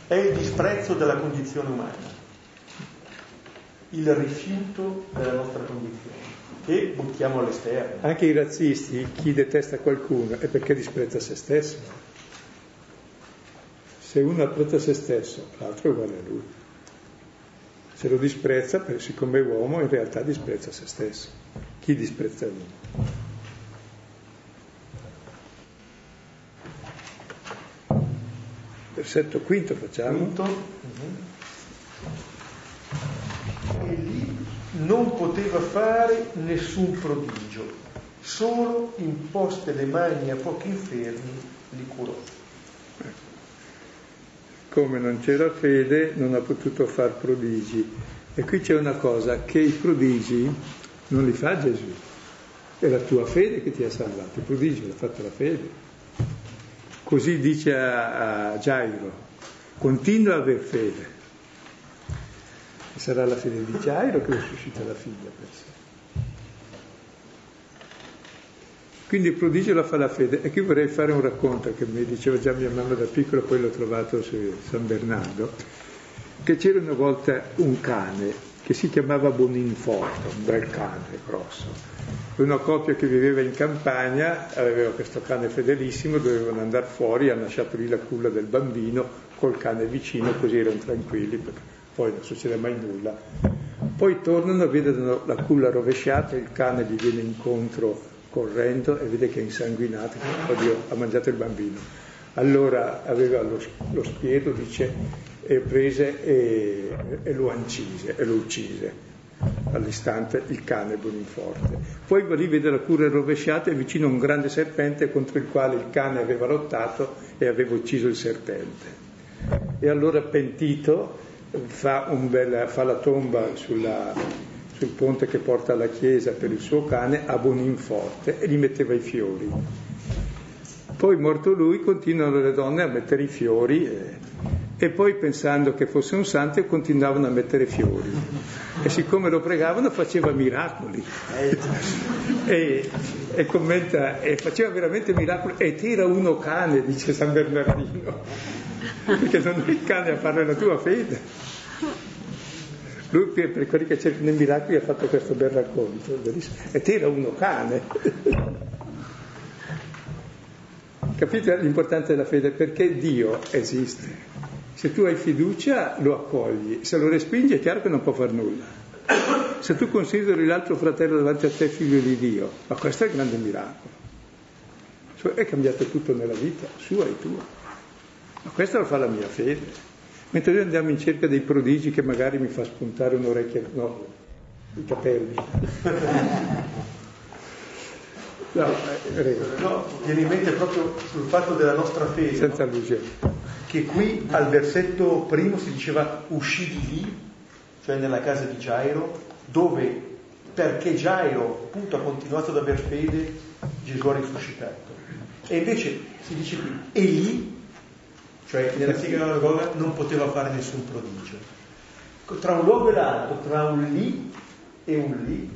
È il disprezzo della condizione umana, il rifiuto della nostra condizione, che buttiamo all'esterno. Anche i razzisti, chi detesta qualcuno, è perché disprezza se stesso. Se uno apprezza se stesso, l'altro è uguale a lui. Se lo disprezza, siccome è uomo, in realtà disprezza se stesso. Chi disprezza l'uomo? Versetto quinto facciamo. Quinto. E lì non poteva fare nessun prodigio, solo imposte le mani a pochi infermi li curò. Come non c'era fede non ha potuto far prodigi. E qui c'è una cosa, che i prodigi non li fa Gesù, è la tua fede che ti ha salvato, il prodigio l'ha fatto la fede. Così dice a, a Gairo, continua a aver fede. E sarà la fede di Gairo che suscita la figlia per sé. Quindi il prodigio la fa la fede. E qui vorrei fare un racconto che mi diceva già mia mamma da piccolo, poi l'ho trovato su San Bernardo, che c'era una volta un cane che si chiamava Boninforte, un bel cane grosso. Una coppia che viveva in campagna aveva questo cane fedelissimo, dovevano andare fuori, hanno lasciato lì la culla del bambino col cane vicino, così erano tranquilli, perché poi non succede mai nulla. Poi tornano, vedono la culla rovesciata, il cane gli viene incontro correndo e vede che è insanguinato, oddio, ha mangiato il bambino. Allora aveva lo, lo spiedo, dice, e prese e, e lo uccise, e lo uccise all'istante il cane Boninforte. Poi va lì, vede la cura rovesciata e vicino un grande serpente contro il quale il cane aveva lottato e aveva ucciso il serpente. E allora pentito fa, bel, fa la tomba sulla, sul ponte che porta alla chiesa per il suo cane a Boninforte e gli metteva i fiori. Poi morto lui continuano le donne a mettere i fiori e, e poi pensando che fosse un santo continuavano a mettere fiori. E siccome lo pregavano faceva miracoli. E, e commenta e faceva veramente miracoli ed era uno cane dice San Bernardino perché non è il cane a fare la tua fede lui per quelli che cercano i miracoli ha fatto questo bel racconto, e te era uno cane. Capite l'importanza della fede? Perché Dio esiste. Se tu hai fiducia lo accogli, se lo respingi è chiaro che non può fare nulla. Se tu consideri l'altro fratello davanti a te figlio di Dio, ma questo è il grande miracolo. Cioè, è cambiato tutto nella vita, sua e tua. Ma questo lo fa la mia fede. Mentre noi andiamo in cerca dei prodigi che magari mi fa spuntare un'orecchia, no, i capelli. No, eh, no, viene in mente proprio sul fatto della nostra fede. Senza luce. Che qui al versetto primo si diceva uscì di lì, cioè nella casa di Gairo, dove perché Gairo appunto ha continuato ad aver fede, Gesù ha risuscitato. E invece si dice qui, e lì cioè nella sinagoga non poteva fare nessun prodigio. Tra un luogo e l'altro, tra un lì e un lì,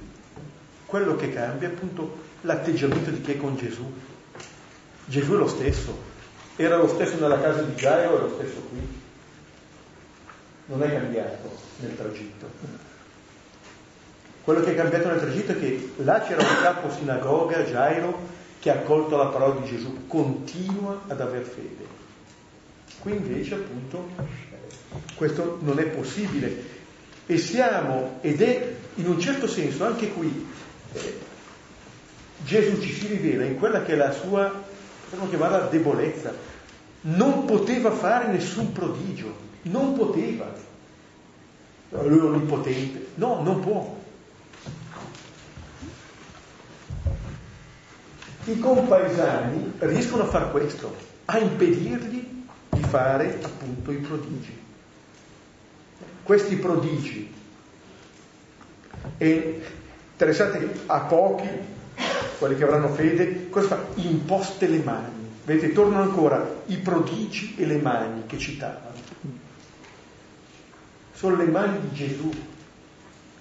quello che cambia è appunto l'atteggiamento di chi è con Gesù. Gesù è lo stesso, era lo stesso nella casa di Gairo, è lo stesso qui. Non è cambiato nel tragitto. Quello che è cambiato nel tragitto è che là c'era un capo sinagoga, Gairo, che ha accolto la parola di Gesù, continua ad aver fede. Qui invece appunto questo non è possibile e siamo, ed è in un certo senso anche qui, eh, Gesù ci si rivela in quella che è la sua, possiamo chiamarla debolezza, non poteva fare nessun prodigio, non poteva. Lui è onnipotente, no, non può. I compaesani riescono a fare questo, a impedirgli di fare appunto i prodigi. Questi prodigi, e interessate a pochi, quelli che avranno fede, cosa fa? Imposte le mani. Vedete, tornano ancora i prodigi e le mani che citavano. Sono le mani di Gesù.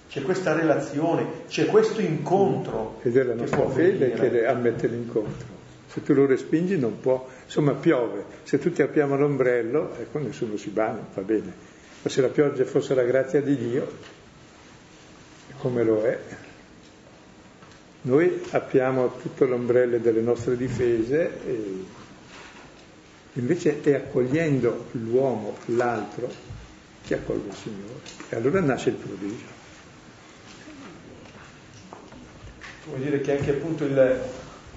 C'è questa relazione, c'è questo incontro. Ed è la nostra fede che ammette l'incontro. Se tu lo respingi non può Insomma, piove, se tutti apriamo l'ombrello, ecco, nessuno si bagna, va bene. Ma se la pioggia fosse la grazia di Dio, come lo è, noi apriamo tutto l'ombrello delle nostre difese e invece è accogliendo l'uomo, l'altro, che accoglie il Signore. E allora nasce il prodigio. Vuol dire che anche appunto il,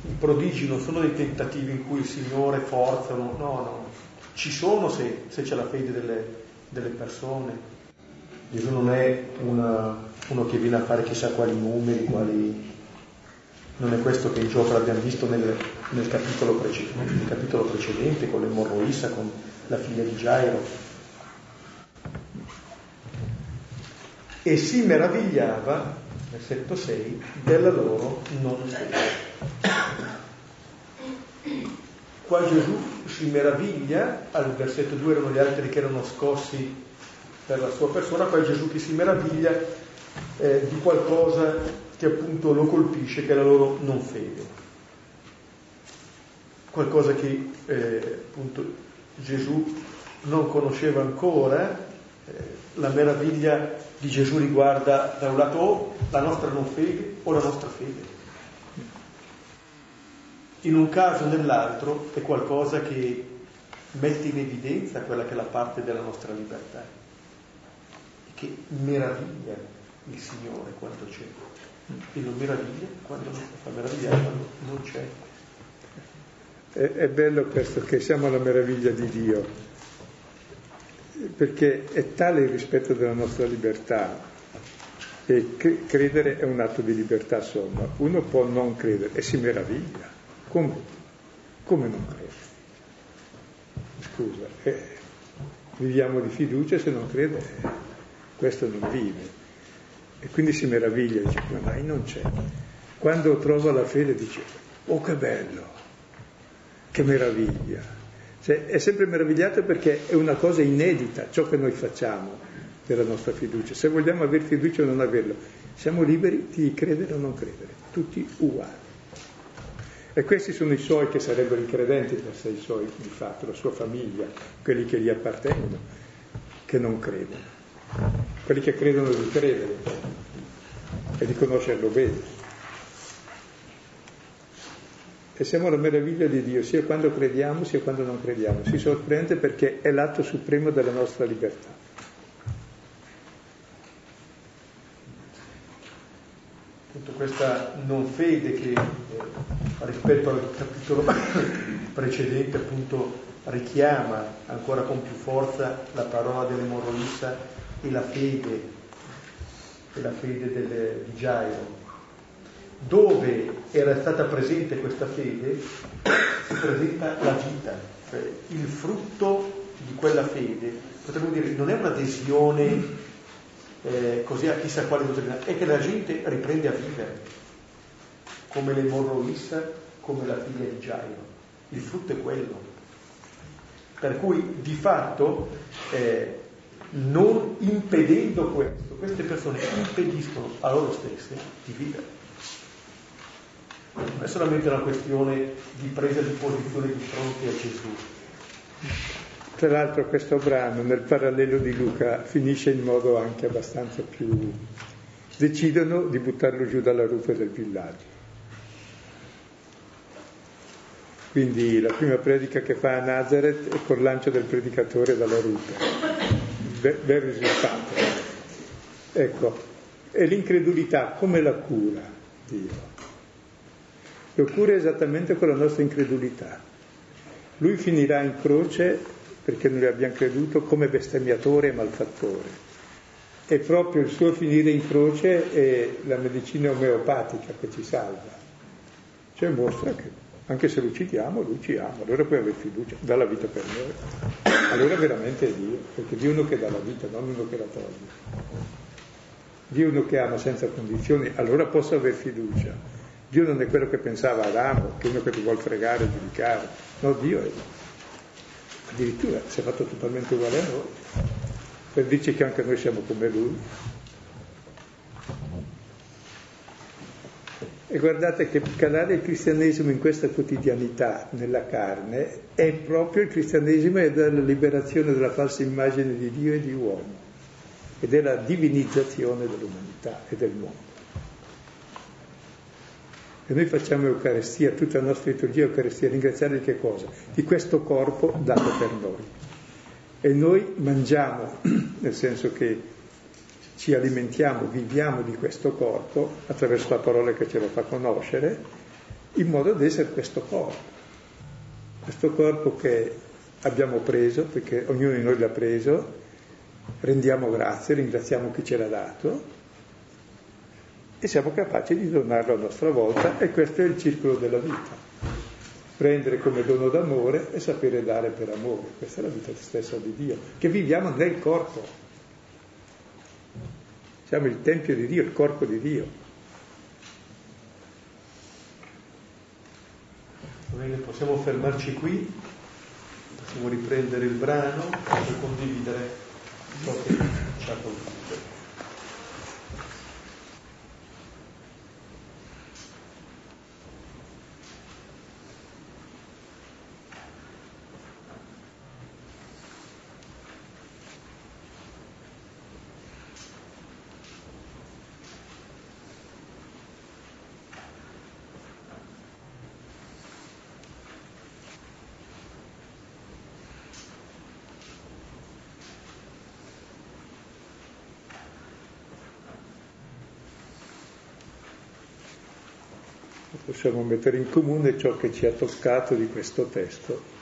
i prodigi non sono dei tentativi in cui il Signore forza, no, no, ci sono se, se c'è la fede delle, delle, persone. Gesù non è una, uno che viene a fare chissà quali numeri, quali... Non è questo che in gioco l'abbiamo visto nel, nel, capitolo precedente, nel capitolo precedente con l'emorroissa, con la figlia di Gairo. E si meravigliava, versetto 6, della loro non fede. Qua Gesù si meraviglia, al versetto 2 erano gli altri che erano scossi per la sua persona, qua Gesù che si meraviglia eh, di qualcosa che appunto lo colpisce, che è la loro non fede. Qualcosa che eh, appunto Gesù non conosceva ancora, eh, la meraviglia di Gesù riguarda da un lato o la nostra non fede o la nostra fede in un caso o nell'altro è qualcosa che mette in evidenza quella che è la parte della nostra libertà. E che meraviglia il Signore quando c'è. E non meraviglia quando non fa meravigliare quando non c'è. È, è bello questo che siamo alla meraviglia di Dio, perché è tale il rispetto della nostra libertà e credere è un atto di libertà somma. Uno può non credere e si meraviglia come? Come non crede? Scusa, eh, viviamo di fiducia, se non crede questo non vive. E quindi si meraviglia, dice, come mai non c'è? Quando trova la fede dice, oh che bello, che meraviglia. Cioè, è sempre meravigliato perché è una cosa inedita ciò che noi facciamo della nostra fiducia. Se vogliamo avere fiducia o non averla, siamo liberi di credere o non credere, tutti uguali. E questi sono i suoi che sarebbero i credenti per sé, i suoi di fatto, la sua famiglia, quelli che gli appartengono, che non credono. Quelli che credono di credere e di conoscerlo bene. E siamo alla meraviglia di Dio, sia quando crediamo sia quando non crediamo. Si sorprende perché è l'atto supremo della nostra libertà. Appunto questa non fede che rispetto al capitolo precedente appunto richiama ancora con più forza la parola dell'emorroissa e la fede, e la fede del, di Gairo. Dove era stata presente questa fede si presenta la vita, cioè il frutto di quella fede, potremmo dire, non è un'adesione eh, così a chissà quale dottrina, è che la gente riprende a vivere come le Morroissa, come la figlia di Gairo. Il frutto è quello. Per cui di fatto, eh, non impedendo questo, queste persone impediscono a loro stesse di vivere. Non è solamente una questione di presa di posizione di fronte a Gesù. Tra l'altro questo brano nel parallelo di Luca finisce in modo anche abbastanza più... decidono di buttarlo giù dalla rupe del villaggio. Quindi la prima predica che fa a Nazareth è col lancio del predicatore dalla rupe. Be- bel risultato. Ecco, e l'incredulità come la cura Dio? Lo cura esattamente con la nostra incredulità. Lui finirà in croce perché noi abbiamo creduto come bestemmiatore e malfattore. E proprio il suo finire in croce è la medicina omeopatica che ci salva. Cioè mostra che anche se lo uccidiamo, lui ci ama, allora puoi avere fiducia, dà la vita per noi. Allora veramente è Dio, perché Dio è uno che dà la vita, non uno che la toglie. Dio è uno che ama senza condizioni, allora posso avere fiducia. Dio non è quello che pensava Adamo, che è uno che ti vuole fregare, giudicare. No, Dio è addirittura si è fatto totalmente uguale a noi, per dirci che anche noi siamo come Lui. E guardate che calare il cristianesimo in questa quotidianità, nella carne, è proprio il cristianesimo e della liberazione dalla falsa immagine di Dio e di uomo e della divinizzazione dell'umanità e del mondo. E noi facciamo Eucaristia, tutta la nostra liturgia Eucaristia, ringraziare di che cosa? Di questo corpo dato per noi. E noi mangiamo, nel senso che ci alimentiamo, viviamo di questo corpo attraverso la parola che ce lo fa conoscere, in modo da essere questo corpo. Questo corpo che abbiamo preso, perché ognuno di noi l'ha preso, rendiamo grazie, ringraziamo chi ce l'ha dato e siamo capaci di donarlo a nostra volta e questo è il circolo della vita. Prendere come dono d'amore e sapere dare per amore. Questa è la vita stessa di Dio, che viviamo nel corpo. Siamo il Tempio di Dio, il corpo di Dio. Bene, possiamo fermarci qui, possiamo riprendere il brano e condividere ciò che ci ha colpito. Possiamo mettere in comune ciò che ci ha toccato di questo testo.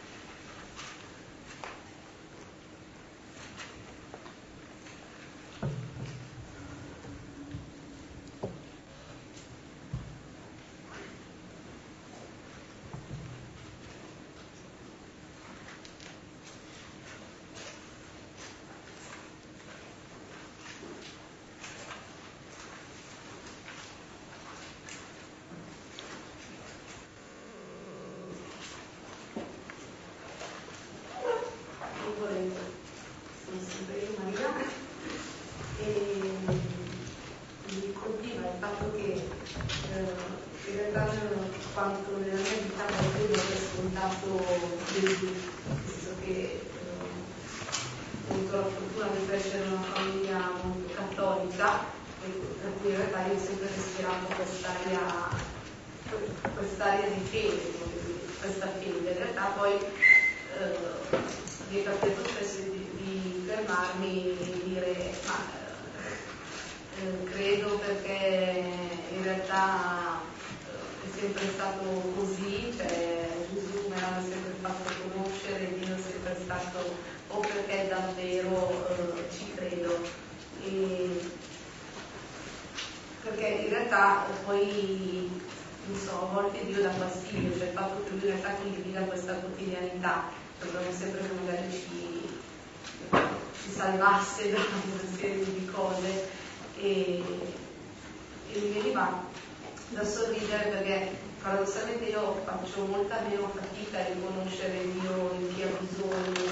e poi so, a volte Dio dà fastidio, cioè il fatto che lui in realtà condivida questa quotidianità, dovremmo sempre che magari ci, ci salvasse da una serie di cose e, e mi veniva da sorridere perché paradossalmente io faccio molta meno fatica a riconoscere il mio in chi ha bisogno,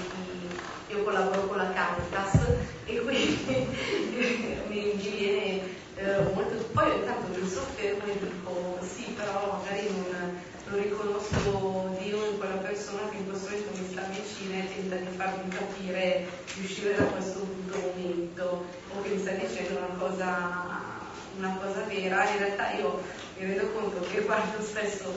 io collaboro con la Caritas e quindi mi viene eh, molto, poi ogni tanto mi soffermo e dico sì, però magari non, non, riconosco Dio in quella persona che in questo momento mi sta vicina e tenta di farmi capire di uscire da questo brutto momento o che mi sta dicendo una cosa, una cosa vera. In realtà io mi rendo conto che guardo spesso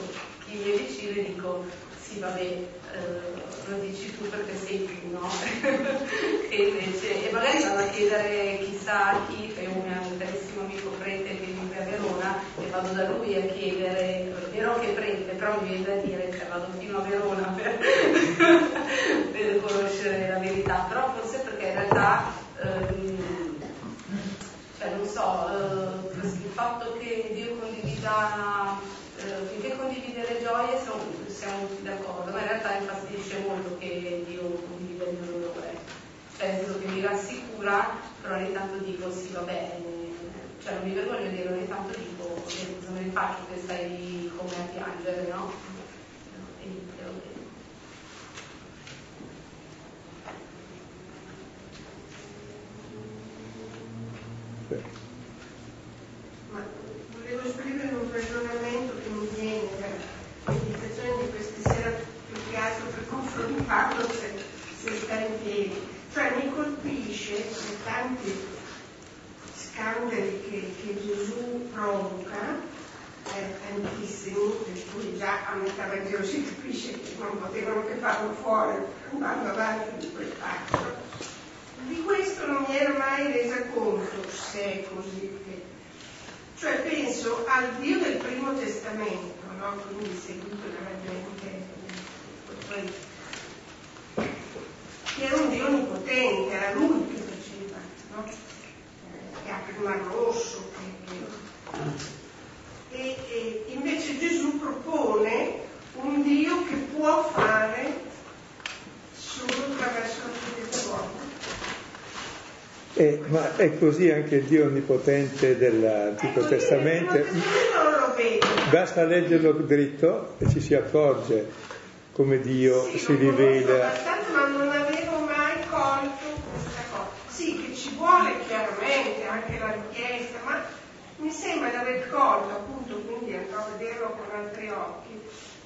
chi mi è vicino e dico sì, vabbè. Eh, lo dici tu perché sei tu, no? invece, e magari vado a chiedere chissà a chi, che è un, un carissimo amico prete che vive a Verona, e vado da lui a chiedere, ero che prete, però mi viene da dire, cioè vado fino a Verona per, per conoscere la verità, però forse perché in realtà, ehm, cioè non so, eh, il fatto che Dio condivida, eh, finché condividere gioie siamo, tutti d'accordo, ma in realtà è infastidioso conto che io condivido il mio dolore. Cioè, nel senso che mi rassicura, però ogni tanto dico sì, va bene, cioè non mi vergogno di dire, ogni tanto dico, se non ne faccio che stai come a piangere, no? no e, È così anche il Dio onnipotente dell'Antico Testamento. Basta leggerlo dritto e ci si accorge come Dio sì, si rivela. ma non avevo mai colto questa cosa. Sì, che ci vuole chiaramente anche la richiesta, ma mi sembra di aver colto, appunto, quindi andrò a vederlo con altri occhi,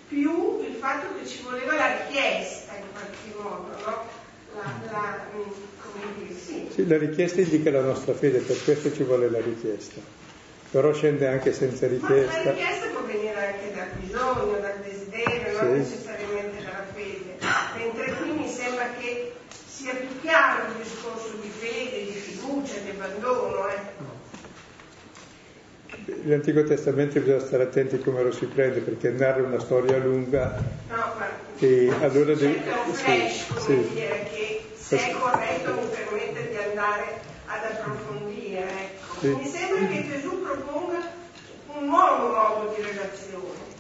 più il fatto che ci voleva la richiesta in qualche modo, no? La, la, come dire, sì. sì, la richiesta indica la nostra fede, per questo ci vuole la richiesta. Però scende anche senza richiesta. Ma la richiesta può venire anche dal bisogno, dal desiderio, sì. non necessariamente dalla fede. Mentre qui mi sembra che sia più chiaro il discorso di fede, di fiducia, di abbandono. Eh l'Antico Testamento bisogna stare attenti come lo si prende perché narra una storia lunga no, e allora devi... un flash, sì, sì. dire che se è corretto mi permette di andare ad approfondire ecco. sì. mi sembra che Gesù proponga un nuovo modo di relazione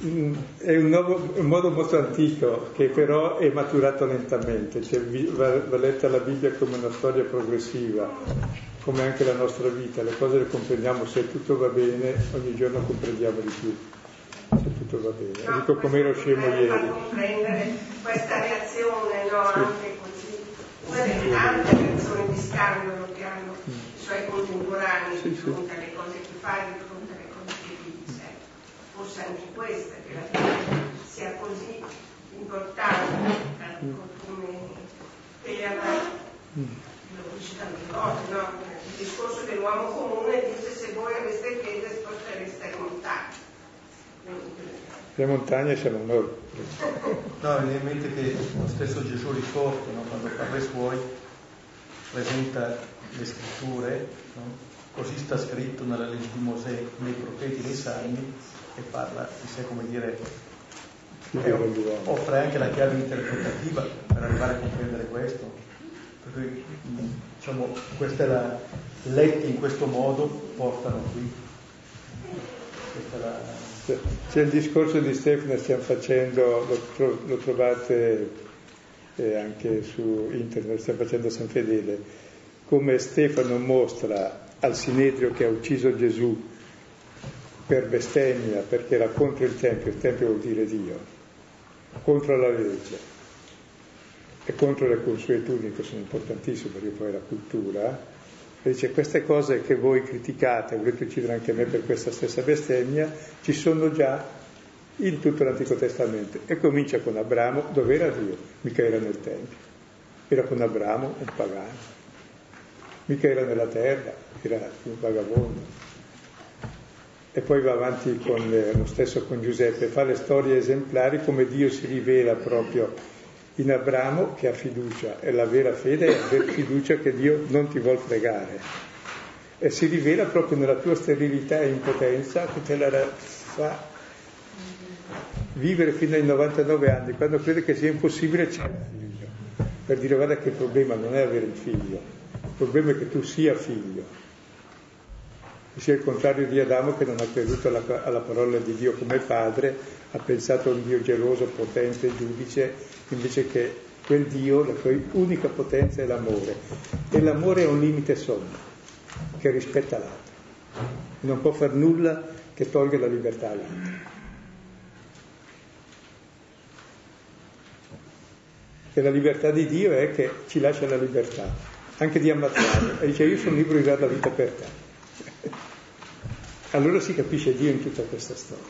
è un, nuovo, un, modo molto antico che però è maturato lentamente, cioè, va, va letta la Bibbia come una storia progressiva come anche la nostra vita, le cose le comprendiamo se tutto va bene, ogni giorno comprendiamo di più, se tutto va bene. No, Dico come ero scemo ieri. comprendere questa reazione, no? Sì. Anche così, una delle tante reazioni di scandalo che hanno mm. i suoi contemporanei sì, di fronte sì. alle cose che fa di fronte alle cose che dice. Forse anche questa, che la fede sia così importante mm. come per mm. lo dice tante volte, no? il discorso dell'uomo comune dice se voi aveste fede spostereste le montagne. Le montagne siamo noi. No, viene in mente che lo stesso Gesù risorto, no? quando parla ai suoi, presenta le scritture, no? così sta scritto nella legge di Mosè, nei profeti, nei salmi, e parla di sé come dire, offre anche la chiave interpretativa per arrivare a comprendere questo. Per cui diciamo, questa è la, letti in questo modo portano qui. La... C'è il discorso di Stefano, stiamo facendo, lo, tro- lo trovate eh, anche su internet, stiamo facendo a San Fedele, come Stefano mostra al Sinedrio che ha ucciso Gesù per bestemmia, perché era contro il Tempio, il Tempio vuol dire Dio, contro la legge e contro le consuetudini che sono importantissime perché poi la cultura, e dice queste cose che voi criticate, volete uccidere anche me per questa stessa bestemmia, ci sono già in tutto l'Antico Testamento. E comincia con Abramo, dove era Dio? Mica era nel Tempio, era con Abramo un pagano, mica era nella terra, era un vagabondo. E poi va avanti con eh, lo stesso con Giuseppe, fa le storie esemplari come Dio si rivela proprio in Abramo che ha fiducia e la vera fede è avere fiducia che Dio non ti vuol fregare. E si rivela proprio nella tua sterilità e impotenza che te la fa vivere fino ai 99 anni quando crede che sia impossibile c'è il figlio. Per dire guarda che il problema non è avere il figlio. Il problema è che tu sia figlio sia il contrario di Adamo che non ha creduto alla, alla parola di Dio come padre ha pensato a un Dio geloso, potente, giudice, invece che quel Dio, la sua unica potenza è l'amore. E l'amore è un limite sommo, che rispetta l'altro. Non può far nulla che tolga la libertà all'altro. E la libertà di Dio è che ci lascia la libertà, anche di ammazzare. E dice io sono libero di dare la vita per te. Allora si capisce Dio in tutta questa storia.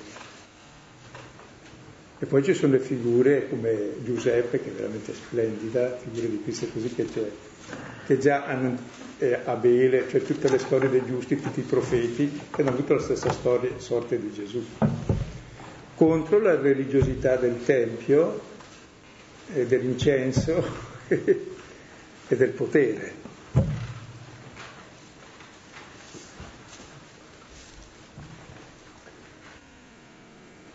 E poi ci sono le figure come Giuseppe, che è veramente splendida, figure di Cristo così che, che già hanno eh, Abele, cioè tutte le storie dei giusti, tutti i profeti, che hanno avuto la stessa storia, sorte di Gesù. Contro la religiosità del Tempio, e dell'incenso e del potere.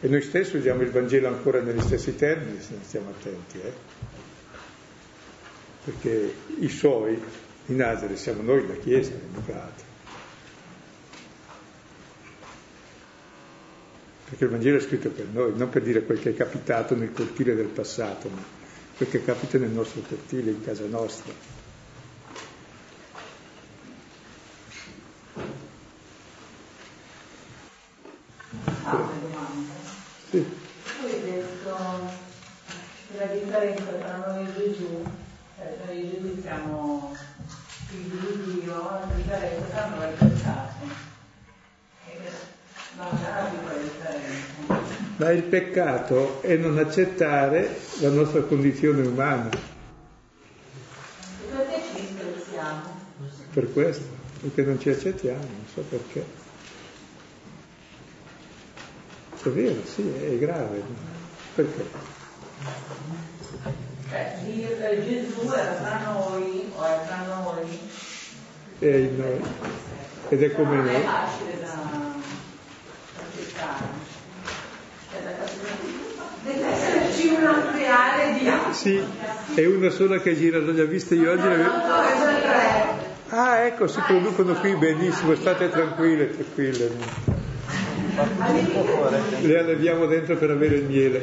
E noi stessi usiamo il Vangelo ancora negli stessi termini se non stiamo attenti, eh? perché i suoi i Nazareth siamo noi, la Chiesa, i educati. Perché il Vangelo è scritto per noi, non per dire quel che è capitato nel cortile del passato, ma quel che capita nel nostro cortile, in casa nostra. Ah, sì. Poi hai detto la differenza tra noi e Gesù, noi e Gesù siamo figli di Dio, la differenza tra noi è il peccato. Ma il peccato è non accettare la nostra condizione umana. Perché ci disprezziamo? Per questo, perché non ci accettiamo, non so perché. È vero, sì, è grave. Perché? Eh, Gesù era tra noi o è tra noi? È in noi. Ed è come noi. È facile da Deve esserci una reale di altri. Sì, è una sola che gira, non li ha viste io oggi. Ah, ecco, si producono qui benissimo, state tranquille, tranquille. Le alleviamo dentro per avere il miele.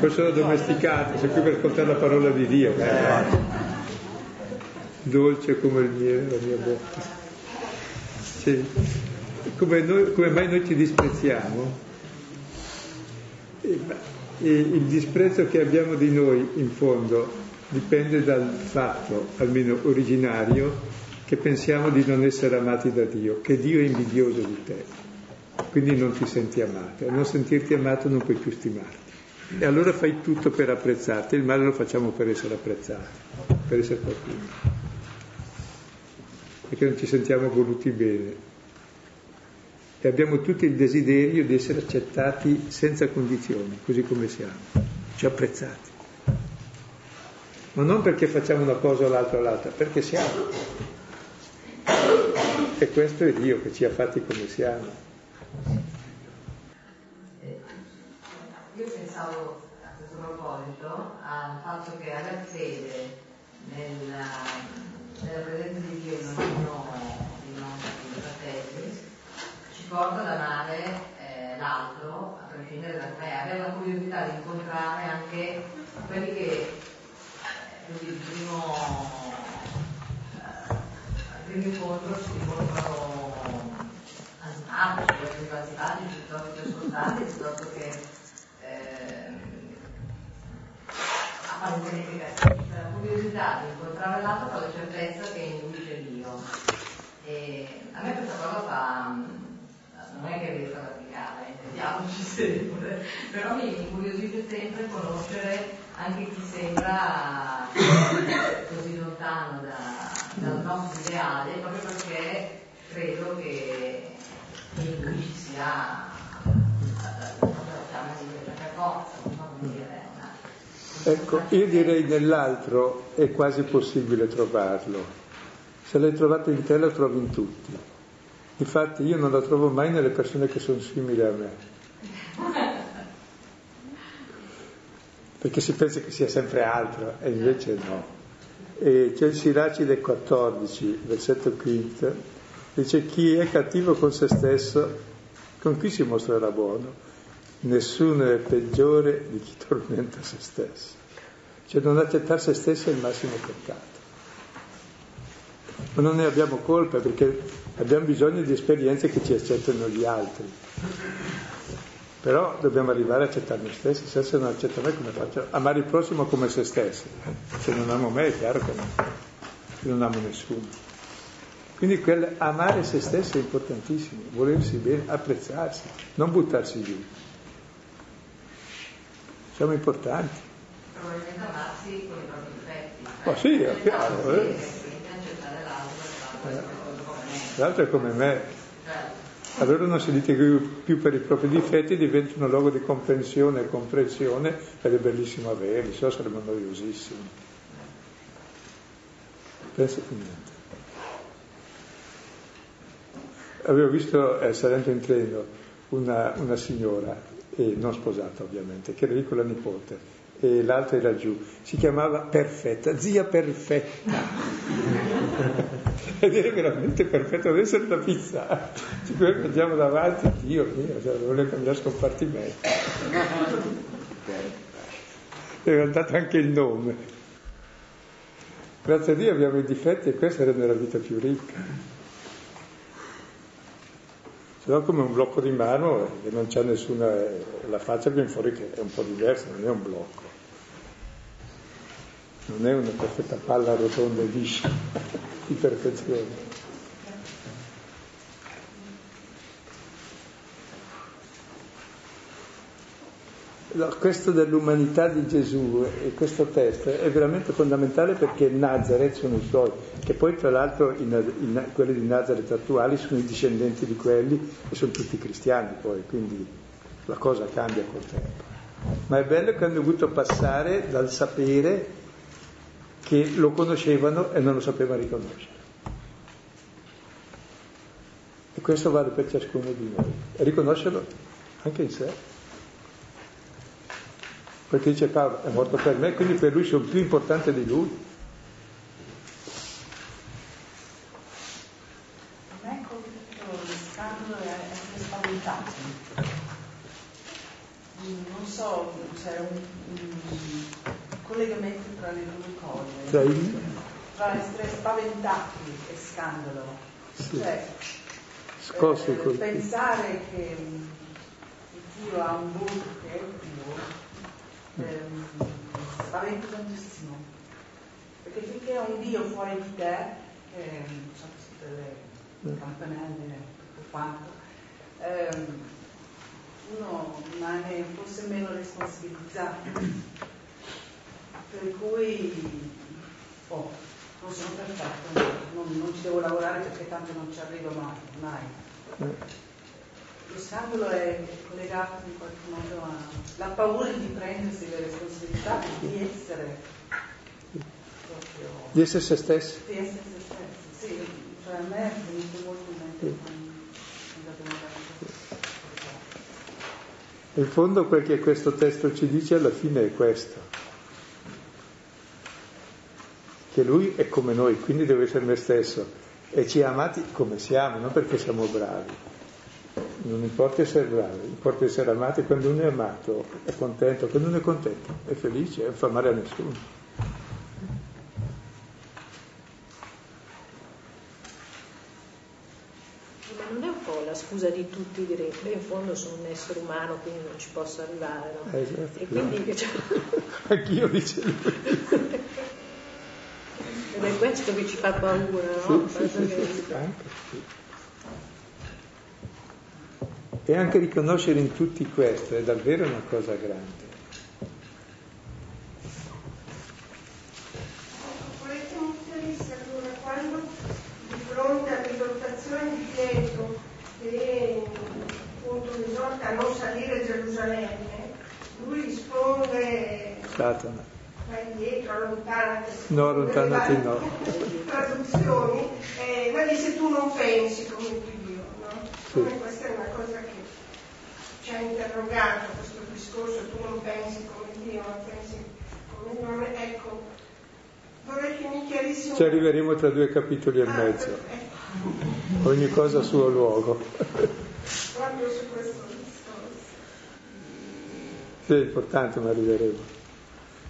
Poi sono domesticate, sono qui per ascoltare la parola di Dio. Dolce come il miele la mia bocca. Sì. Come, noi, come, mai noi ci disprezziamo? E, e il disprezzo che abbiamo di noi, in fondo, dipende dal fatto, almeno originario, che pensiamo di non essere amati da Dio, che Dio è invidioso di te, quindi non ti senti amato. A non sentirti amato non puoi più stimarti. E allora fai tutto per apprezzarti, il male lo facciamo per essere apprezzati, per essere qualcuno perché non ci sentiamo voluti bene. E abbiamo tutti il desiderio di essere accettati senza condizioni, così come siamo, ci apprezzati. Ma non perché facciamo una cosa o l'altra o l'altra, perché siamo. E questo è Dio che ci ha fatti come siamo. Io pensavo a questo proposito al fatto che avere fede nella nella presenza di Dio in ognuno dei nostri fratelli ci porta ad amare eh, l'altro a prescindere da me, avere la curiosità di incontrare anche quelli che eh, il primo, al primo incontro si dimostrano antipatici, antipatici piuttosto che ascoltati, piuttosto che eh, apparentemente cattivi curiosità di incontrare l'altro con la certezza che induce Dio. E a me questa cosa fa, non è che riesco ad applicare, intendiamoci sempre, però mi incuriosisce sempre conoscere anche chi sembra Ecco, io direi nell'altro è quasi possibile trovarlo. Se l'hai trovato in te lo trovi in tutti. Infatti io non lo trovo mai nelle persone che sono simili a me. Perché si pensa che sia sempre altro e invece no. E c'è il Siracide 14, versetto quinto, dice chi è cattivo con se stesso, con chi si mostrerà buono? Nessuno è peggiore di chi tormenta se stesso. Cioè non accettare se stesso è il massimo peccato. Ma non ne abbiamo colpa perché abbiamo bisogno di esperienze che ci accettano gli altri. Però dobbiamo arrivare a accettare noi stessi, se non accetto me come faccio? Amare il prossimo come se stesso. Se non amo me è chiaro che non, che non amo nessuno. Quindi quel amare se stesso è importantissimo, volersi bene, apprezzarsi, non buttarsi giù siamo importanti. Probabilmente amarsi con i propri difetti. Ma sì, è chiaro. Eh. eh. L'altro è come me. Allora non si litiga più per i propri difetti, diventa un luogo di comprensione e comprensione ed è bellissimo averli, se no sarebbe noiosissimo. Pensa che niente. Avevo visto, eh, salendo in treno, una, una signora e non sposata ovviamente, che era lì con la nipote e l'altra era giù, si chiamava Perfetta, zia Perfetta. Ed era veramente perfetta, deve essere una pizza. Ci andiamo davanti, Dio mio, cioè, volevo cambiare scompartimento. È andato anche il nome. Grazie a Dio abbiamo i difetti e questa era nella vita più ricca. Se no come un blocco di marmo e non c'è nessuna, la faccia viene fuori che è un po' diversa, non è un blocco, non è una perfetta palla rotonda e liscia di perfezione. Questo dell'umanità di Gesù e questo testo è veramente fondamentale perché Nazareth sono i suoi, che poi tra l'altro in, in, quelli di Nazareth attuali sono i discendenti di quelli e sono tutti cristiani poi, quindi la cosa cambia col tempo. Ma è bello che hanno dovuto passare dal sapere che lo conoscevano e non lo sapevano riconoscere. E questo vale per ciascuno di noi, riconoscerlo anche in sé perché dice Paolo è morto per me, quindi per lui sono più importante di lui. A me colpito lo scandalo è essere spaventati. Non so, c'è un, un collegamento tra le due cose. Tra, il... tra essere spaventati e scandalo. Sì. Cioè, Scossi eh, pensare che Dio ha un voto che è Dio ehm, spavento tantissimo. Perché finché è un Dio fuori di te, eh, sono tutte le campanelle tutto quanto, ehm, uno rimane forse meno responsabilizzato. Per cui, oh, non sono perfetto, non, non ci devo lavorare perché tanto non ci arrivo mai. mai lo scandalo è collegato in qualche modo alla paura di prendersi le responsabilità di essere proprio di essere se stessi. Di essere se stessi sì. Cioè a me è venuto molto in mente quando abbiamo in fondo quel che questo testo ci dice alla fine è questo. Che lui è come noi quindi deve essere me stesso. E ci ha amati come siamo non perché siamo bravi non importa essere bravi, importa essere amati, quando uno è amato è contento, quando uno è contento è felice, non fa male a nessuno. Ma non è un po' la scusa di tutti dire, beh in fondo sono un essere umano, quindi non ci posso arrivare, no? Eh, esatto, e quindi... Cioè... Anch'io dice lui. Ed è questo che ci fa paura, no? Sì, sì, sì, sì. E anche riconoscere in tutti questo è davvero una cosa grande. Volete un chiarisse allora quando di fronte all'esortazione di Pietro che appunto esorta a non salire a Gerusalemme, lui risponde Satana. vai indietro, allontanati. No, allontanati no. Traduzioni, eh, ma dice tu non pensi come Dio, no? Sì. Questa è una cosa che ci ha interrogato questo discorso, tu non pensi come Dio, pensi come noi, ecco, vorrei che mi chiarissi un Ci arriveremo tra due capitoli e Ah, mezzo, perfetto. ogni cosa a suo luogo. proprio su questo discorso. Sì, è importante, ma arriveremo.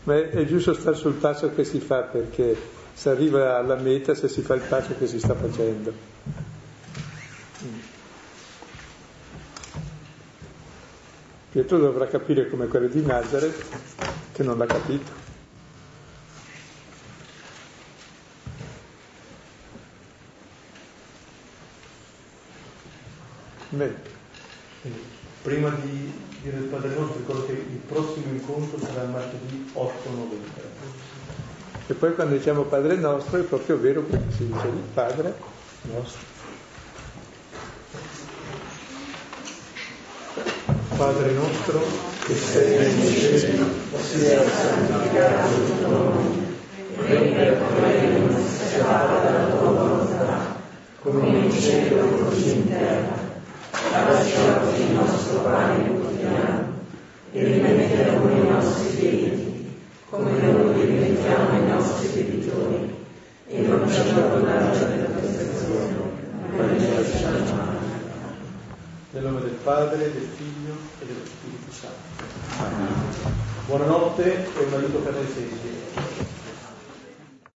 Ma è, è giusto stare sul passo che si fa perché si arriva alla meta se si fa il passo che si sta facendo. Pietro dovrà capire come quello di Nazareth che non l'ha capito. Bene. Prima di dire il Padre nostro, ricordo che il prossimo incontro sarà martedì 8 novembre. E poi quando diciamo Padre nostro è proprio vero che si dice lì, Padre nostro. Padre nostro, che sei nei cieli, sia santificato il tuo nome, venga il tuo regno, sia fatta la tua volontà, come in cielo così in terra. Dacci oggi il nostro pane quotidiano e rimetti a noi i nostri debiti, come noi rimettiamo i nostri debitori, e non ci abbandonare alla tentazione, ma male. Nel nome del Padre, del Figlio e dello Spirito Santo. Buonanotte e un aiuto per le sedi.